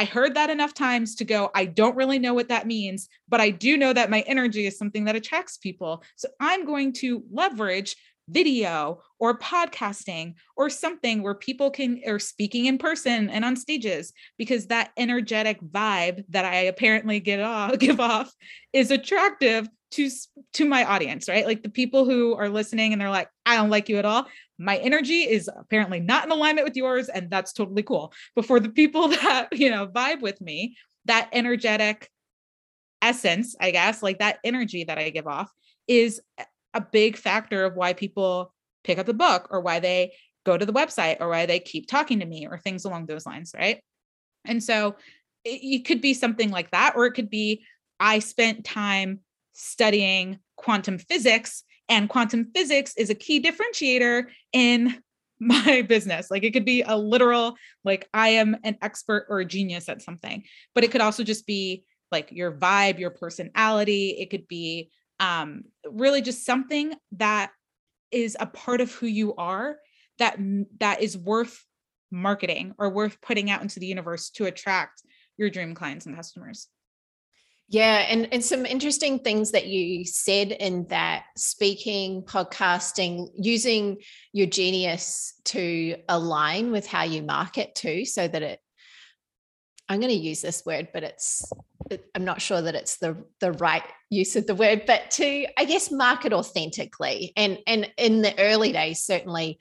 I heard that enough times to go, I don't really know what that means, but I do know that my energy is something that attracts people. So I'm going to leverage video or podcasting or something where people can or speaking in person and on stages because that energetic vibe that I apparently get off give off is attractive to to my audience right like the people who are listening and they're like I don't like you at all my energy is apparently not in alignment with yours and that's totally cool. But for the people that you know vibe with me that energetic essence i guess like that energy that i give off is a big factor of why people pick up the book or why they go to the website or why they keep talking to me or things along those lines right? And so it, it could be something like that or it could be i spent time studying quantum physics and quantum physics is a key differentiator in my business. Like it could be a literal like i am an expert or a genius at something but it could also just be like your vibe your personality. It could be um, really just something that is a part of who you are that that is worth marketing or worth putting out into the universe to attract your dream clients and customers yeah, and, and some interesting things that you said in that speaking, podcasting, using your genius to align with how you market too, so that it I'm going to use this word, but it's I'm not sure that it's the the right use of the word, but to I guess market authentically. And and in the early days, certainly,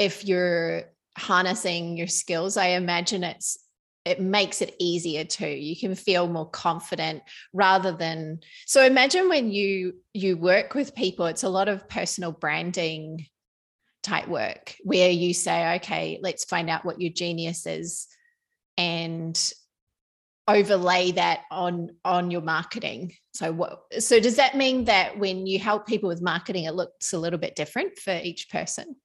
if you're harnessing your skills, I imagine it's it makes it easier too. You can feel more confident rather than so imagine when you you work with people, it's a lot of personal branding type work where you say, okay, let's find out what your genius is and overlay that on on your marketing. So what so does that mean that when you help people with marketing it looks a little bit different for each person?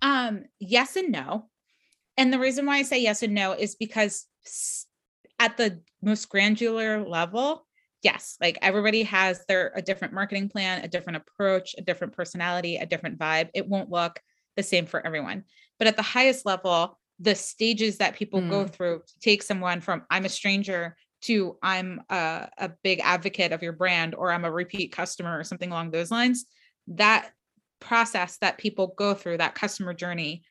Um yes and no and the reason why i say yes and no is because at the most granular level yes like everybody has their a different marketing plan a different approach a different personality a different vibe. It won't look the same for everyone. But at the highest level the stages that people mm. go through to take someone from I'm a stranger to I'm a, a big advocate of your brand or I'm a repeat customer or something along those lines, that process that people go through, that customer journey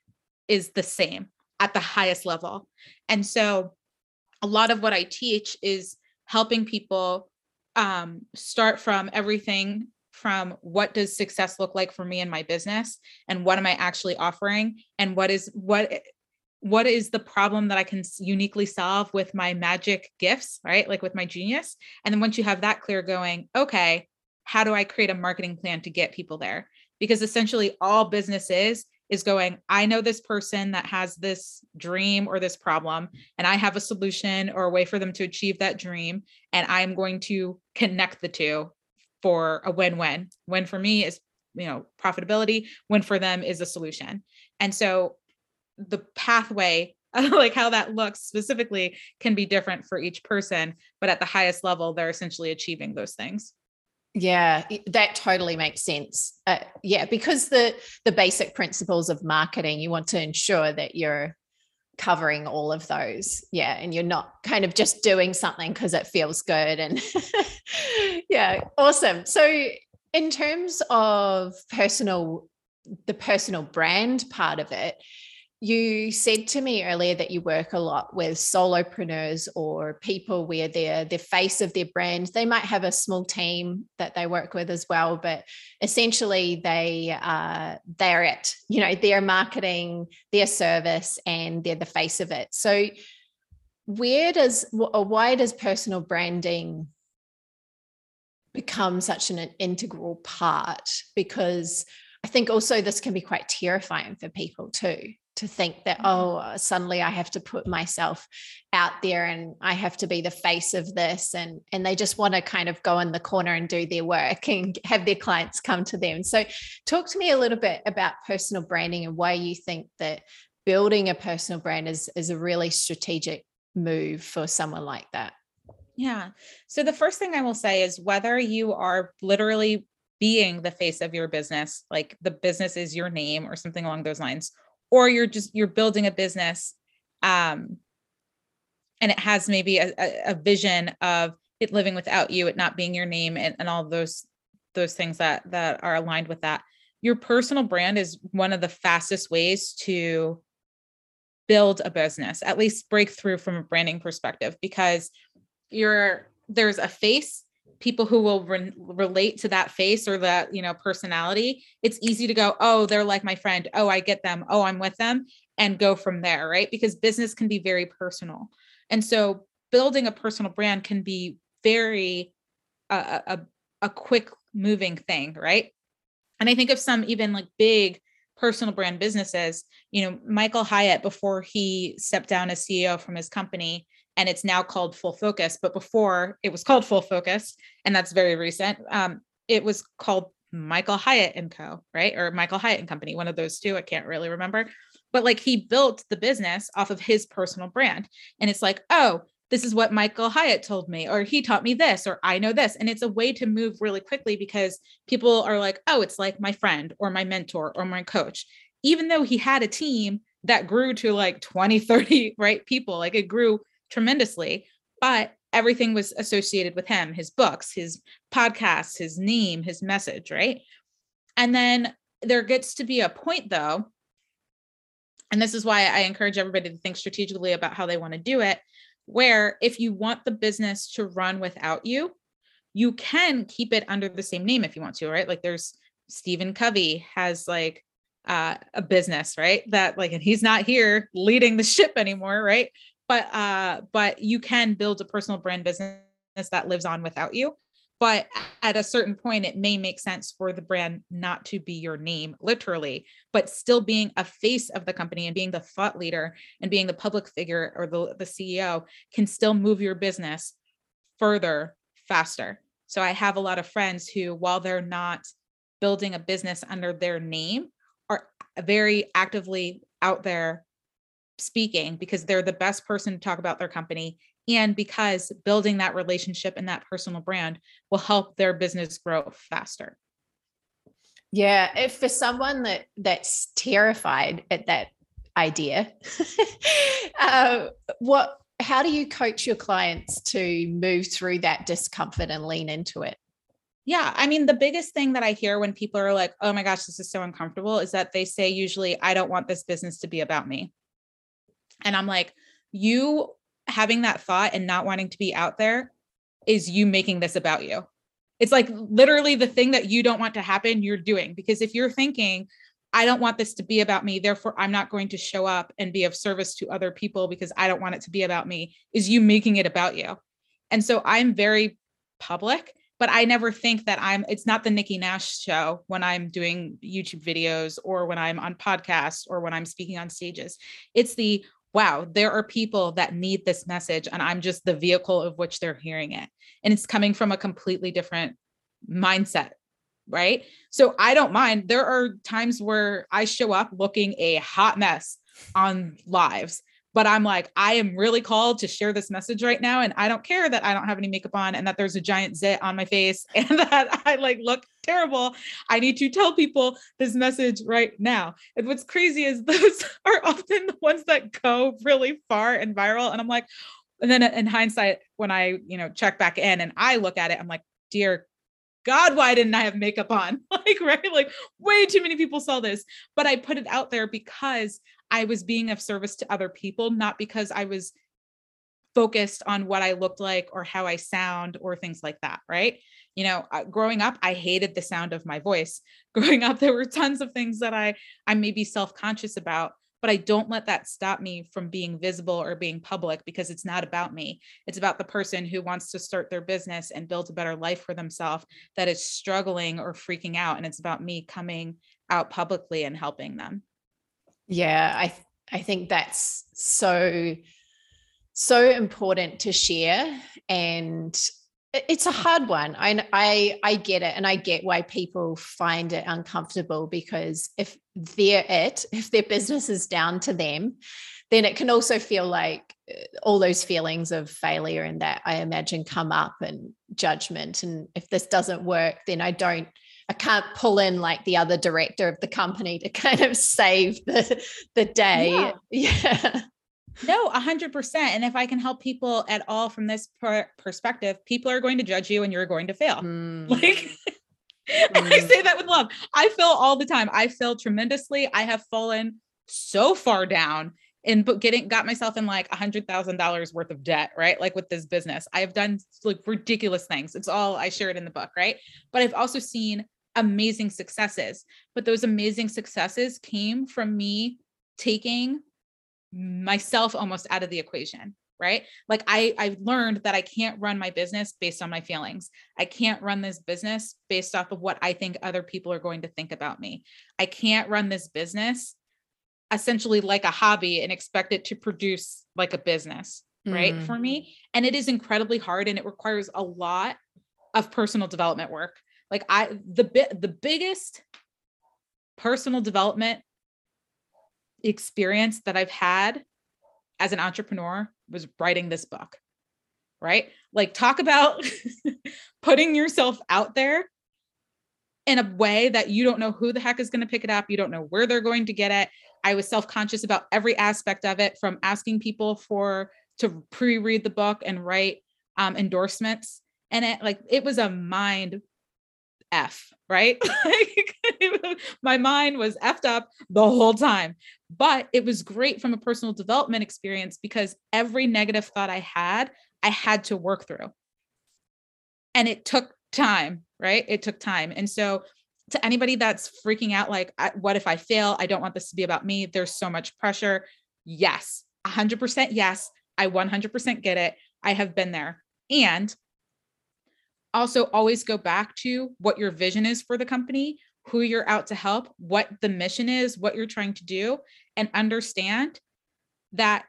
is the same at the highest level. And so a lot of what I teach is helping people um, start from everything from what does success look like for me in my business and what am i actually offering and what is what what is the problem that I can uniquely solve with my magic gifts, right? Like with my genius. And then once you have that clear going, okay, how do I create a marketing plan to get people there? Because essentially all business is is going, I know this person that has this dream or this problem, and I have a solution or a way for them to achieve that dream. And I'm going to connect the two for a win-win. Win for me is, you know, profitability, win for them is a solution. And so the pathway like how that looks specifically can be different for each person but at the highest level they're essentially achieving those things yeah that totally makes sense. Uh, yeah because the the basic principles of marketing you want to ensure that you're covering all of those yeah and you're not kind of just doing something because it feels good and yeah awesome. So In terms of personal, the personal brand part of it, you said to me earlier that you work a lot with solopreneurs or people where they're the face of their brand. They might have a small team that they work with as well, but essentially they uh, they're it. You know, they're marketing their service and they're the face of it. So, where does or why does personal branding become such an integral part? Because I think also this can be quite terrifying for people too to think that oh mm-hmm. suddenly i have to put myself out there and i have to be the face of this. And and they just want to kind of go in the corner and do their work and have their clients come to them. So talk to me a little bit about personal branding and why you think that building a personal brand is is a really strategic move for someone like that. Yeah. So the first thing i will say is whether you are literally being the face of your business like the business is your name or something along those lines or you're just you're building a business um and it has maybe a, a vision of it living without you it not being your name and, and all those those things that that are aligned with that your personal brand is one of the fastest ways to build a business at least break through from a branding perspective because you're there's a face people who will re- relate to that face or that you know personality it's easy to go oh they're like my friend. Oh i get them. Oh i'm with them and go from there right? Because business can be very personal. And so building a personal brand can be very a, a quick moving thing right? And i think of some even like big personal brand businesses. You know michael hyatt before he stepped down as ceo from his company and it's now called Full Focus. But before it was called Full Focus, and that's very recent. Um, it was called Michael Hyatt and Co. Right or Michael Hyatt and Company, one of those two. I can't really remember, but like he built the business off of his personal brand, and it's like, oh, this is what Michael Hyatt told me, or he taught me this, or I know this. And it's a way to move really quickly because people are like, oh, it's like my friend or my mentor or my coach. Even though he had a team that grew to like 20, 30, right? People, like it grew tremendously, but everything was associated with him his books, his podcasts, his name, his message, right? And then there gets to be a point though, and this is why I encourage everybody to think strategically about how they want to do it, where if you want the business to run without you, you can keep it under the same name if you want to, right? Like there's Stephen Covey has like uh, a business, right? That like, and he's not here leading the ship anymore, right? But uh but you can build a personal brand business that lives on without you. But at a certain point it may make sense for the brand not to be your name literally but still being a face of the company and being the thought leader and being the public figure or the, the ceo can still move your business further faster. So i have a lot of friends who while they're not building a business under their name are very actively out there speaking because they're the best person to talk about their company and because building that relationship and that personal brand will help their business grow faster yeah if for someone that that's terrified at that idea uh, what how do you coach your clients to move through that discomfort and lean into it yeah, I mean, the biggest thing that I hear when people are like, oh my gosh, this is so uncomfortable is that they say, usually, I don't want this business to be about me. And I'm like, you having that thought and not wanting to be out there is you making this about you. It's like literally the thing that you don't want to happen, you're doing. Because if you're thinking, I don't want this to be about me, therefore I'm not going to show up and be of service to other people because I don't want it to be about me, is you making it about you. And so I'm very public, but I never think that I'm, it's not the Nikki Nash show when I'm doing YouTube videos or when I'm on podcasts or when I'm speaking on stages. It's the, wow, there are people that need this message, and I'm just the vehicle of which they're hearing it. And it's coming from a completely different mindset, right? So I don't mind. There are times where I show up looking a hot mess on lives but I'm like, I am really called to share this message right now. And I don't care that I don't have any makeup on and that there's a giant zit on my face and that I like look terrible. I need to tell people this message right now. And what's crazy is those are often the ones that go really far and viral. And I'm like, and then in hindsight, when I, you know, check back in and I look at it, I'm like, dear God, why didn't I have makeup on? like, right? Like, way too many people saw this. But I put it out there because I was being of service to other people, not because I was focused on what I looked like or how I sound or things like that. Right. You know, uh, growing up, I hated the sound of my voice. Growing up, there were tons of things that I I may be self-conscious about but I don't let that stop me from being visible or being public because it's not about me. It's about the person who wants to start their business and build a better life for themselves that is struggling or freaking out. And it's about me coming out publicly and helping them. Yeah, I I think that's so so important to share and it's a hard one. I, I I get it, and I get why people find it uncomfortable because if they're it, if their business is down to them, then it can also feel like uh, all those feelings of failure and that I imagine come up and judgment. And if this doesn't work, then I don't. I can't pull in like the other director of the company to kind of save the the day. Yeah. yeah. No, a hundred percent. And if I can help people at all from this per- perspective, people are going to judge you and you're going to fail. Mm. Like mm. I say that with love. I fail all the time. I fail tremendously. I have fallen so far down and but getting got myself in like a hundred thousand dollars worth of debt, right? Like with this business. I have done like ridiculous things. It's all I shared in the book, right? But I've also seen amazing successes. But those amazing successes came from me taking myself almost out of the equation right like i i learned that i can't run my business based on my feelings i can't run this business based off of what i think other people are going to think about me i can't run this business essentially like a hobby and expect it to produce like a business right mm. for me and it is incredibly hard and it requires a lot of personal development work like i the bit the biggest personal development experience that I've had as an entrepreneur was writing this book. Right? Like, talk about putting yourself out there in a way that you don't know who the heck is going to pick it up. You don't know where they're going to get it. I was self conscious about every aspect of it from asking people for to pre read the book and write um, endorsements. And it like it was a mind F, right? my mind was effed up the whole time. But it was great from a personal development experience because every negative thought I had, I had to work through. And it took time, right? It took time. And so, to anybody that's freaking out, like, what if I fail? I don't want this to be about me. There's so much pressure. Yes, 100% yes. I 100% get it. I have been there. And also always go back to what your vision is for the company, who you're out to help, what the mission is, what you're trying to do, and understand that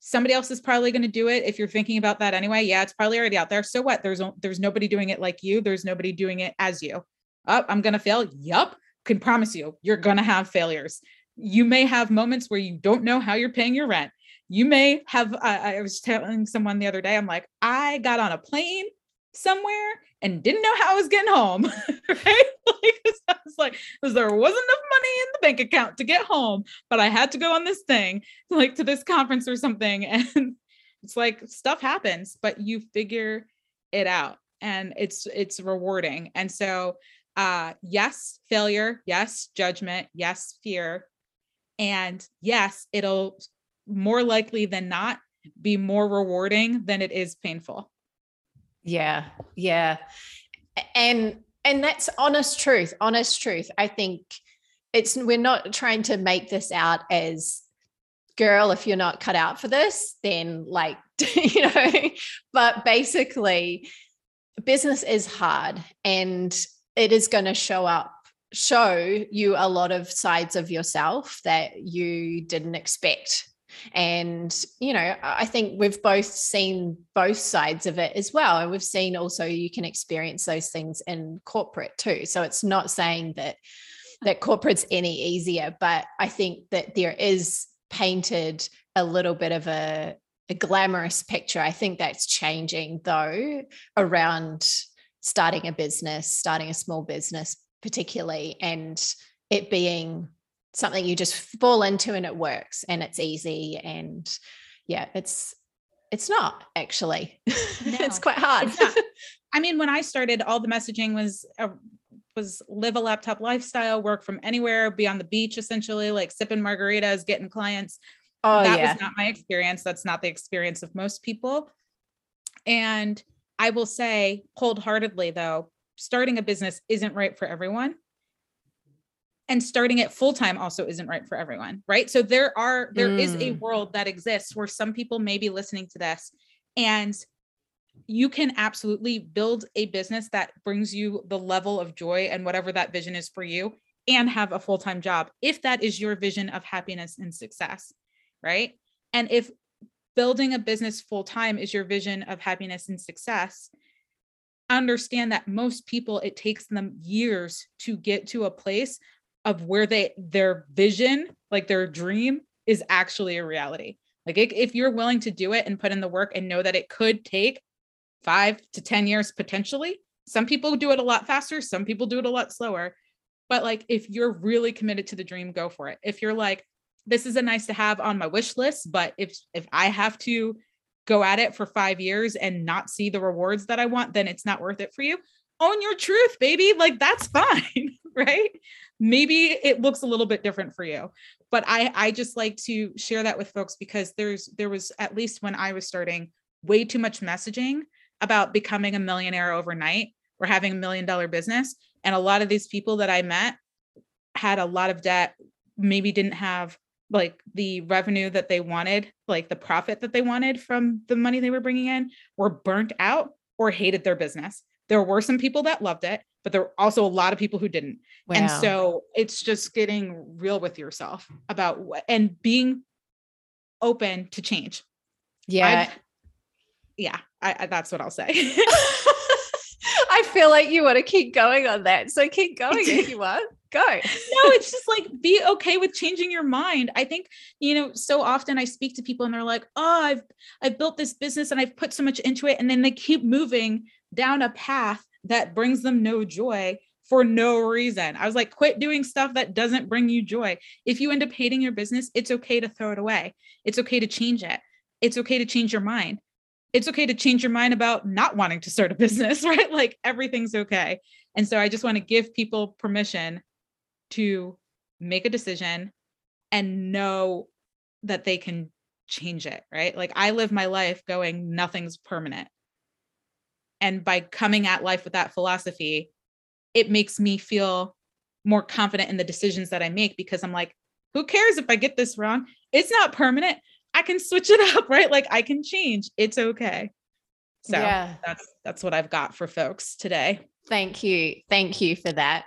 somebody else is probably going to do it if you're thinking about that anyway. Yeah it's probably already out there. So what? There's there's nobody doing it like you. There's nobody doing it as you. Oh i'm going to fail. Yup. Can promise you you're going to have failures. You may have moments where you don't know how you're paying your rent. You may have uh, i was telling someone the other day i'm like i got on a plane somewhere and didn't know how I was getting home. right? Like, I was like, because there wasn't enough money in the bank account to get home, but I had to go on this thing, like to this conference or something. And it's like stuff happens, but you figure it out and it's it's rewarding. And so uh yes, failure, yes, judgment, yes, fear. And yes, it'll more likely than not be more rewarding than it is painful. Yeah. Yeah. And and that's honest truth, honest truth. I think it's we're not trying to make this out as girl if you're not cut out for this then like you know but basically business is hard and it is going to show up show you a lot of sides of yourself that you didn't expect and, you know, I think we've both seen both sides of it as well. And we've seen also you can experience those things in corporate too. So it's not saying that that corporate's any easier, but I think that there is painted a little bit of a, a glamorous picture. I think that's changing though around starting a business, starting a small business, particularly, and it being something you just fall into and it works and it's easy and yeah it's it's not actually no, it's quite hard it's I mean, when I started, all the messaging was uh, was live a laptop lifestyle, work from anywhere, be on the beach, essentially, like sipping margaritas, getting clients. Oh, that yeah. was not my experience. That's not the experience of most people. And I will say wholeheartedly, though, starting a business isn't right for everyone. And starting it full time also isn't right for everyone, right? So there are there mm. is a mm. world that exists where some people may be listening to this and you can absolutely build a business that brings you the level of joy and whatever that vision is for you and have a full-time job if that is your vision of happiness and success right and if building a business full-time is your vision of happiness and success understand that most people it takes them years to get to a place of where they their vision like their dream is actually a reality like if you're willing to do it and put in the work and know that it could take five to 10 years potentially. Some people do it a lot faster, some people do it a lot slower. But like, if you're really committed to the dream, go for it. If you're like, this is a nice to have on my wish list, but if if I have to go at it for five years and not see the rewards that I want, then it's not worth it for you. Own your truth, baby. Like that's fine, right? Maybe it looks a little bit different for you, but I I just like to share that with folks because there's there was at least when I was starting way too much messaging about becoming a millionaire overnight or having a million dollar business. And a lot of these people that I met had a lot of debt, maybe didn't have like the revenue that they wanted, like the profit that they wanted from the money they were bringing in, were burnt out or hated their business. There were some people that loved it, but there were also a lot of people who didn't. Wow. And so it's just getting real with yourself about what and being open to change. Yeah. I've, yeah, I, I, that's what I'll say. I feel like you want to keep going on that. So keep going if you want. Go. No, it's just like be okay with changing your mind. I think, you know, so often I speak to people and they're like, "Oh, I've I've built this business and I've put so much into it." And then they keep moving down a path that brings them no joy for no reason. I was like, quit doing stuff that doesn't bring you joy. If you end up hating your business, it's okay to throw it away. It's okay to change it. It's okay to change your mind it's okay to change your mind about not wanting to start a business, right? Like everything's okay. And so I just want to give people permission to make a decision and know that they can change it, right? Like I live my life going, nothing's permanent. And by coming at life with that philosophy, it makes me feel more confident in the decisions that I make because I'm like, who cares if I get this wrong? It's not permanent. I can switch it up, right? Like I can change. It's okay. So yeah. that's that's what I've got for folks today. Thank you. Thank you for that.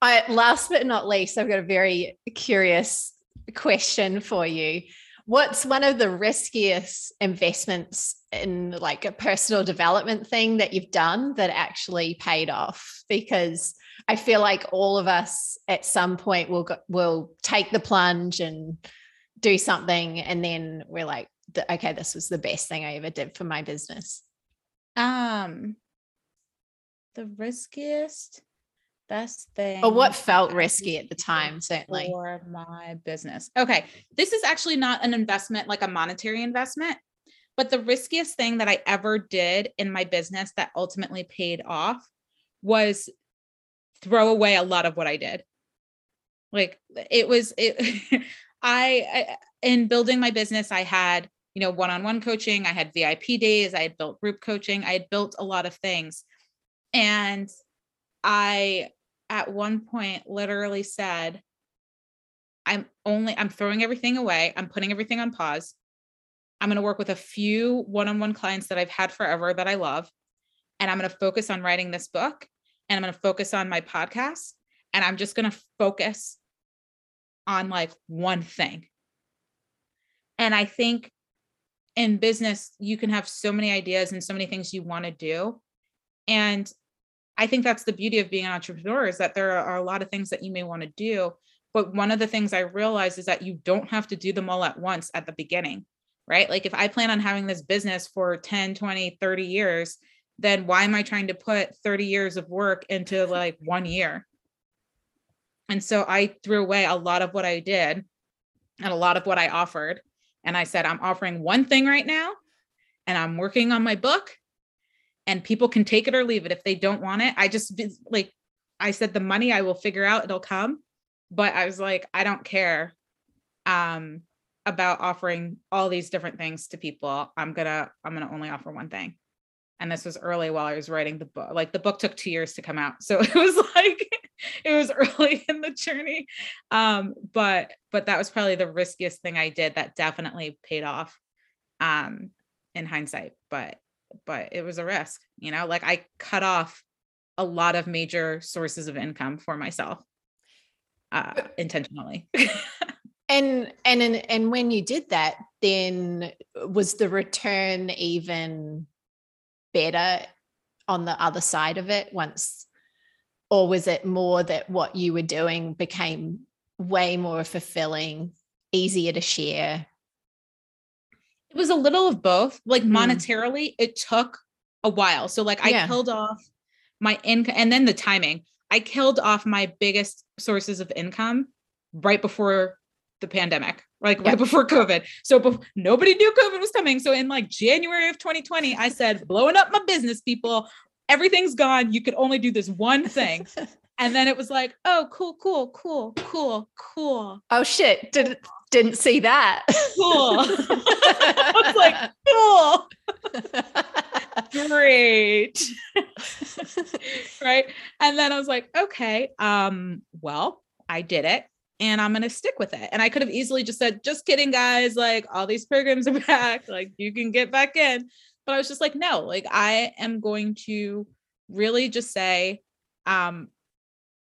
I last but not least, I've got a very curious question for you. What's one of the riskiest investments in like a personal development thing that you've done that actually paid off? Because I feel like all of us at some point will go, will take the plunge and do something and then we're like okay this was the best thing i ever did for my business um the riskiest best thing or what felt risky at the time certainly. for my business. Okay this is actually not an investment like a monetary investment but the riskiest thing that i ever did in my business that ultimately paid off was throw away a lot of what i did. Like it was it I, I in building my business, I had, you know, one-on-one coaching, I had VIP days, I had built group coaching, I had built a lot of things. And I at one point literally said, I'm only I'm throwing everything away. I'm putting everything on pause. I'm going to work with a few one-on-one clients that I've had forever that I love. And I'm going to focus on writing this book and I'm going to focus on my podcast and I'm just going to focus on like one thing. And I think in business, you can have so many ideas and so many things you want to do. And I think that's the beauty of being an entrepreneur is that there are a lot of things that you may want to do. But one of the things I realized is that you don't have to do them all at once at the beginning, right? Like if I plan on having this business for 10, 20, 30 years, then why am I trying to put 30 years of work into like one year? And so I threw away a lot of what I did and a lot of what I offered. And I said, I'm offering one thing right now, and I'm working on my book, and people can take it or leave it if they don't want it. I just like I said the money I will figure out it'll come, but I was like I don't care um about offering all these different things to people. I'm going to I'm going to only offer one thing. And this was early while I was writing the book. Like the book took 2 years to come out. So it was like it was early in the journey. Um but but that was probably the riskiest thing I did that definitely paid off um in hindsight, but but it was a risk, you know, like I cut off a lot of major sources of income for myself uh, intentionally. and and and when you did that, then was the return even better on the other side of it once or was it more that what you were doing became way more fulfilling easier to share it was a little of both. Like mm. monetarily, it took a while. So like I yeah. killed off my income and then the timing. I killed off my biggest sources of income right before the pandemic, like right before COVID. So be- nobody knew COVID was coming. So in like January of 2020, I said, blowing up my business, people. Everything's gone. You could only do this one thing. and then it was like, oh, cool, cool, cool, cool, cool. Oh shit! Did didn't see that. Cool. I was like, cool. Great. right. And then I was like, okay, um, well, I did it and I'm going to stick with it. And I could have easily just said, just kidding, guys. Like, all these programs are back. Like, you can get back in. But I was just like, no, like, I am going to really just say, um,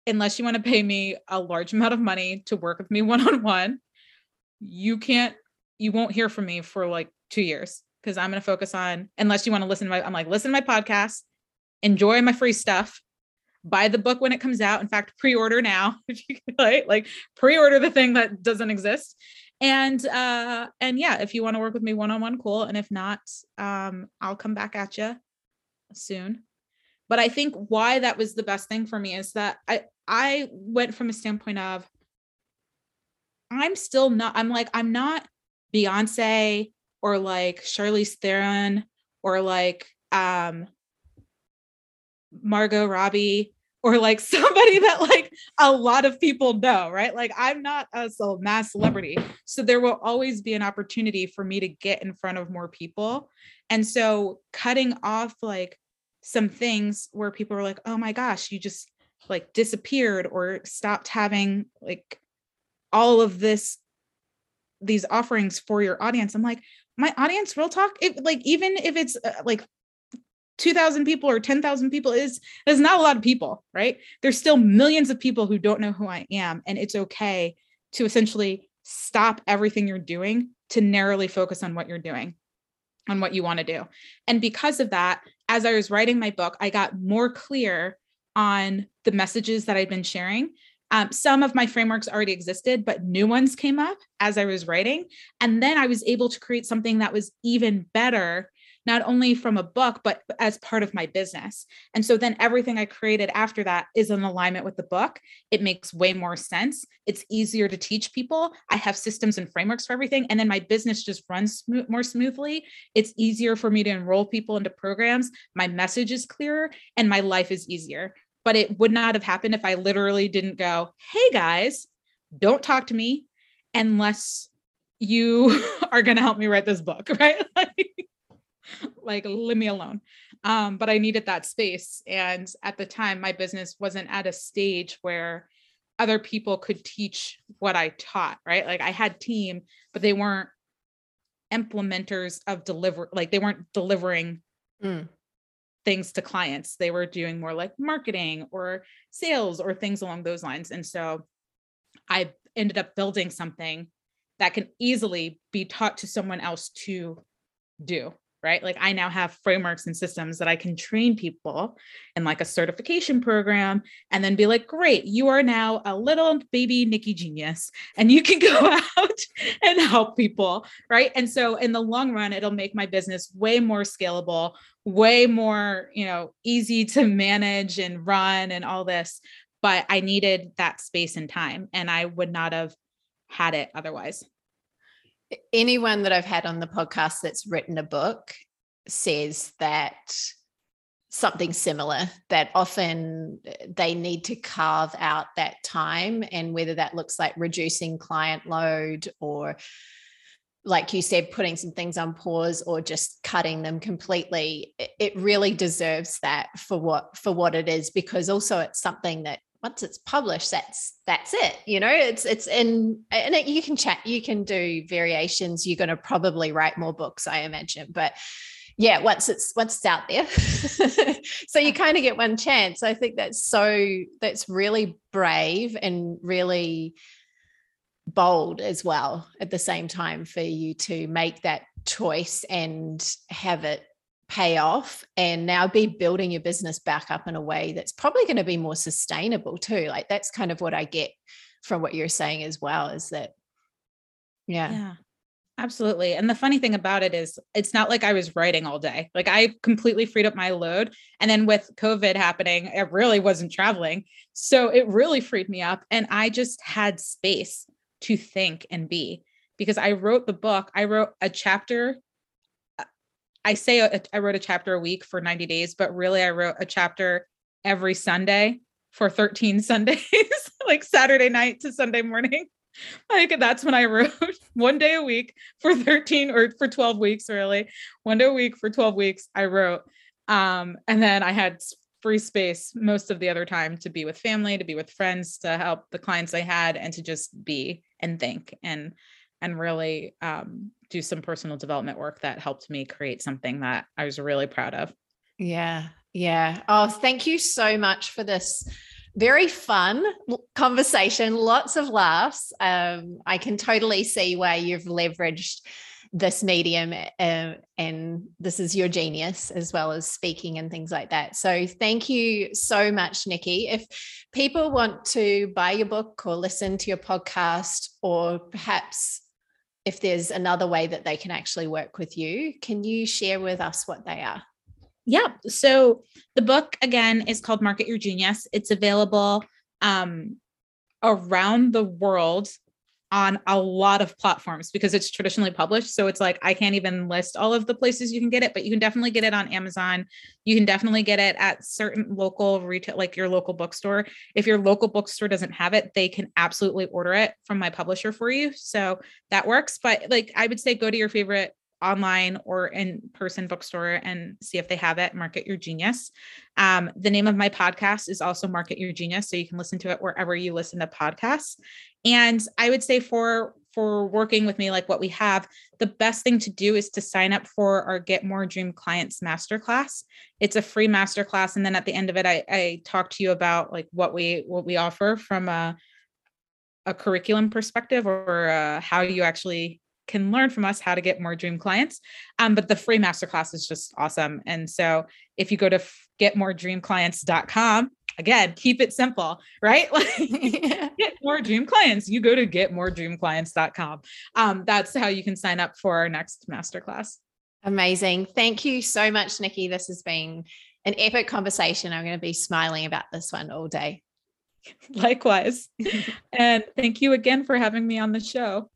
unless you want to pay me a large amount of money to work with me one on one, you can't you won't hear from me for like two years because I'm going to focus on, unless you want to listen to my, I'm like, listen to my podcast, enjoy my free stuff, buy the book when it comes out. In fact, pre-order now, if you like, like pre-order the thing that doesn't exist. And, uh, and yeah, if you want to work with me one-on-one, cool. And if not, um, I'll come back at you soon. But I think why that was the best thing for me is that I, I went from a standpoint of, I'm still not, I'm like, I'm not Beyonce or like Charlize Theron or like um Margot Robbie or like somebody that like a lot of people know, right? Like I'm not a mass celebrity. So there will always be an opportunity for me to get in front of more people. And so cutting off like some things where people are like, "Oh my gosh, you just like disappeared or stopped having like all of this these offerings for your audience. I'm like my audience real talk if like even if it's uh, like 2000 people or 10,000 people is is not a lot of people right? There's still millions of people who don't know who i am and it's okay to essentially stop everything you're doing to narrowly focus on what you're doing on what you want to do. And because of that as i was writing my book i got more clear on the messages that i'd been sharing um, some of my frameworks already existed, but new ones came up as I was writing. And then I was able to create something that was even better, not only from a book, but as part of my business. And so then everything I created after that is in alignment with the book. It makes way more sense. It's easier to teach people. I have systems and frameworks for everything. And then my business just runs sm- more smoothly. It's easier for me to enroll people into programs. My message is clearer and my life is easier but it would not have happened if I literally didn't go, hey guys, don't talk to me unless you are going to help me write this book, right? like, leave me alone. Um, but I needed that space. And at the time, my business wasn't at a stage where other people could teach what I taught, right? Like I had team, but they weren't implementers of deliver, like they weren't delivering mm things to clients. They were doing more like marketing or sales or things along those lines. And so I ended up building something that can easily be taught to someone else to do right? Like I now have frameworks and systems that I can train people in like a certification program and then be like, great, you are now a little baby Nikki genius and you can go out and help people, right? And so in the long run, it'll make my business way more scalable, way more, you know, easy to manage and run and all this. But I needed that space and time and I would not have had it otherwise anyone that I've had on the podcast that's written a book says that something similar that often uh, they need to carve out that time and whether that looks like reducing client load or like you said putting some things on pause or just cutting them completely it really deserves that for what for what it is because also it's something that once it's published that's that's it you know it's it's in and it, you can chat you can do variations you're going to probably write more books i imagine but yeah, once it's once it's out there. so you kind of get one chance. I think that's so that's really brave and really bold as well at the same time for you to make that choice and have it pay off and now be building your business back up in a way that's probably going to be more sustainable too like that's kind of what i get from what you're saying as well is that yeah, yeah. Absolutely. And the funny thing about it is, it's not like I was writing all day. Like I completely freed up my load. And then with COVID happening, it really wasn't traveling. So it really freed me up. And I just had space to think and be because I wrote the book. I wrote a chapter. I say a, I wrote a chapter a week for 90 days, but really I wrote a chapter every Sunday for 13 Sundays, like Saturday night to Sunday morning like that's when I wrote one day a week for 13 or for 12 weeks, really. One day a week for 12 weeks, I wrote. Um, and then I had free space most of the other time to be with family, to be with friends, to help the clients I had, and to just be and think and and really um, do some personal development work that helped me create something that I was really proud of. Yeah. Yeah. Oh, thank you so much for this very fun conversation, lots of laughs. Um, I can totally see where you've leveraged this medium uh, and this is your genius as well as speaking and things like that. So thank you so much, Nikki. If people want to buy your book or listen to your podcast, or perhaps if there's another way that they can actually work with you, can you share with us what they are? yeah. So the book again is called Market Your Genius. It's available um, around the world on a lot of platforms because it's traditionally published. So it's like I can't even list all of the places you can get it, but you can definitely get it on Amazon. You can definitely get it at certain local retail, like your local bookstore. If your local bookstore doesn't have it, they can absolutely order it from my publisher for you. So that works. But like I would say, go to your favorite online or in person bookstore and see if they have it market your genius um, the name of my podcast is also market your genius so you can listen to it wherever you listen to podcasts and i would say for for working with me like what we have the best thing to do is to sign up for our get more dream clients masterclass it's a free masterclass and then at the end of it i, I talk to you about like what we what we offer from a a curriculum perspective or uh, how you actually can learn from us how to get more dream clients. Um, but the free masterclass is just awesome. And so if you go to getmoredreamclients.com, again, keep it simple, right? Get more dream clients. You go to getmoredreamclients.com. Um, that's how you can sign up for our next masterclass. Amazing. Thank you so much, Nikki. This has been an epic conversation. I'm going to be smiling about this one all day. Likewise. and thank you again for having me on the show.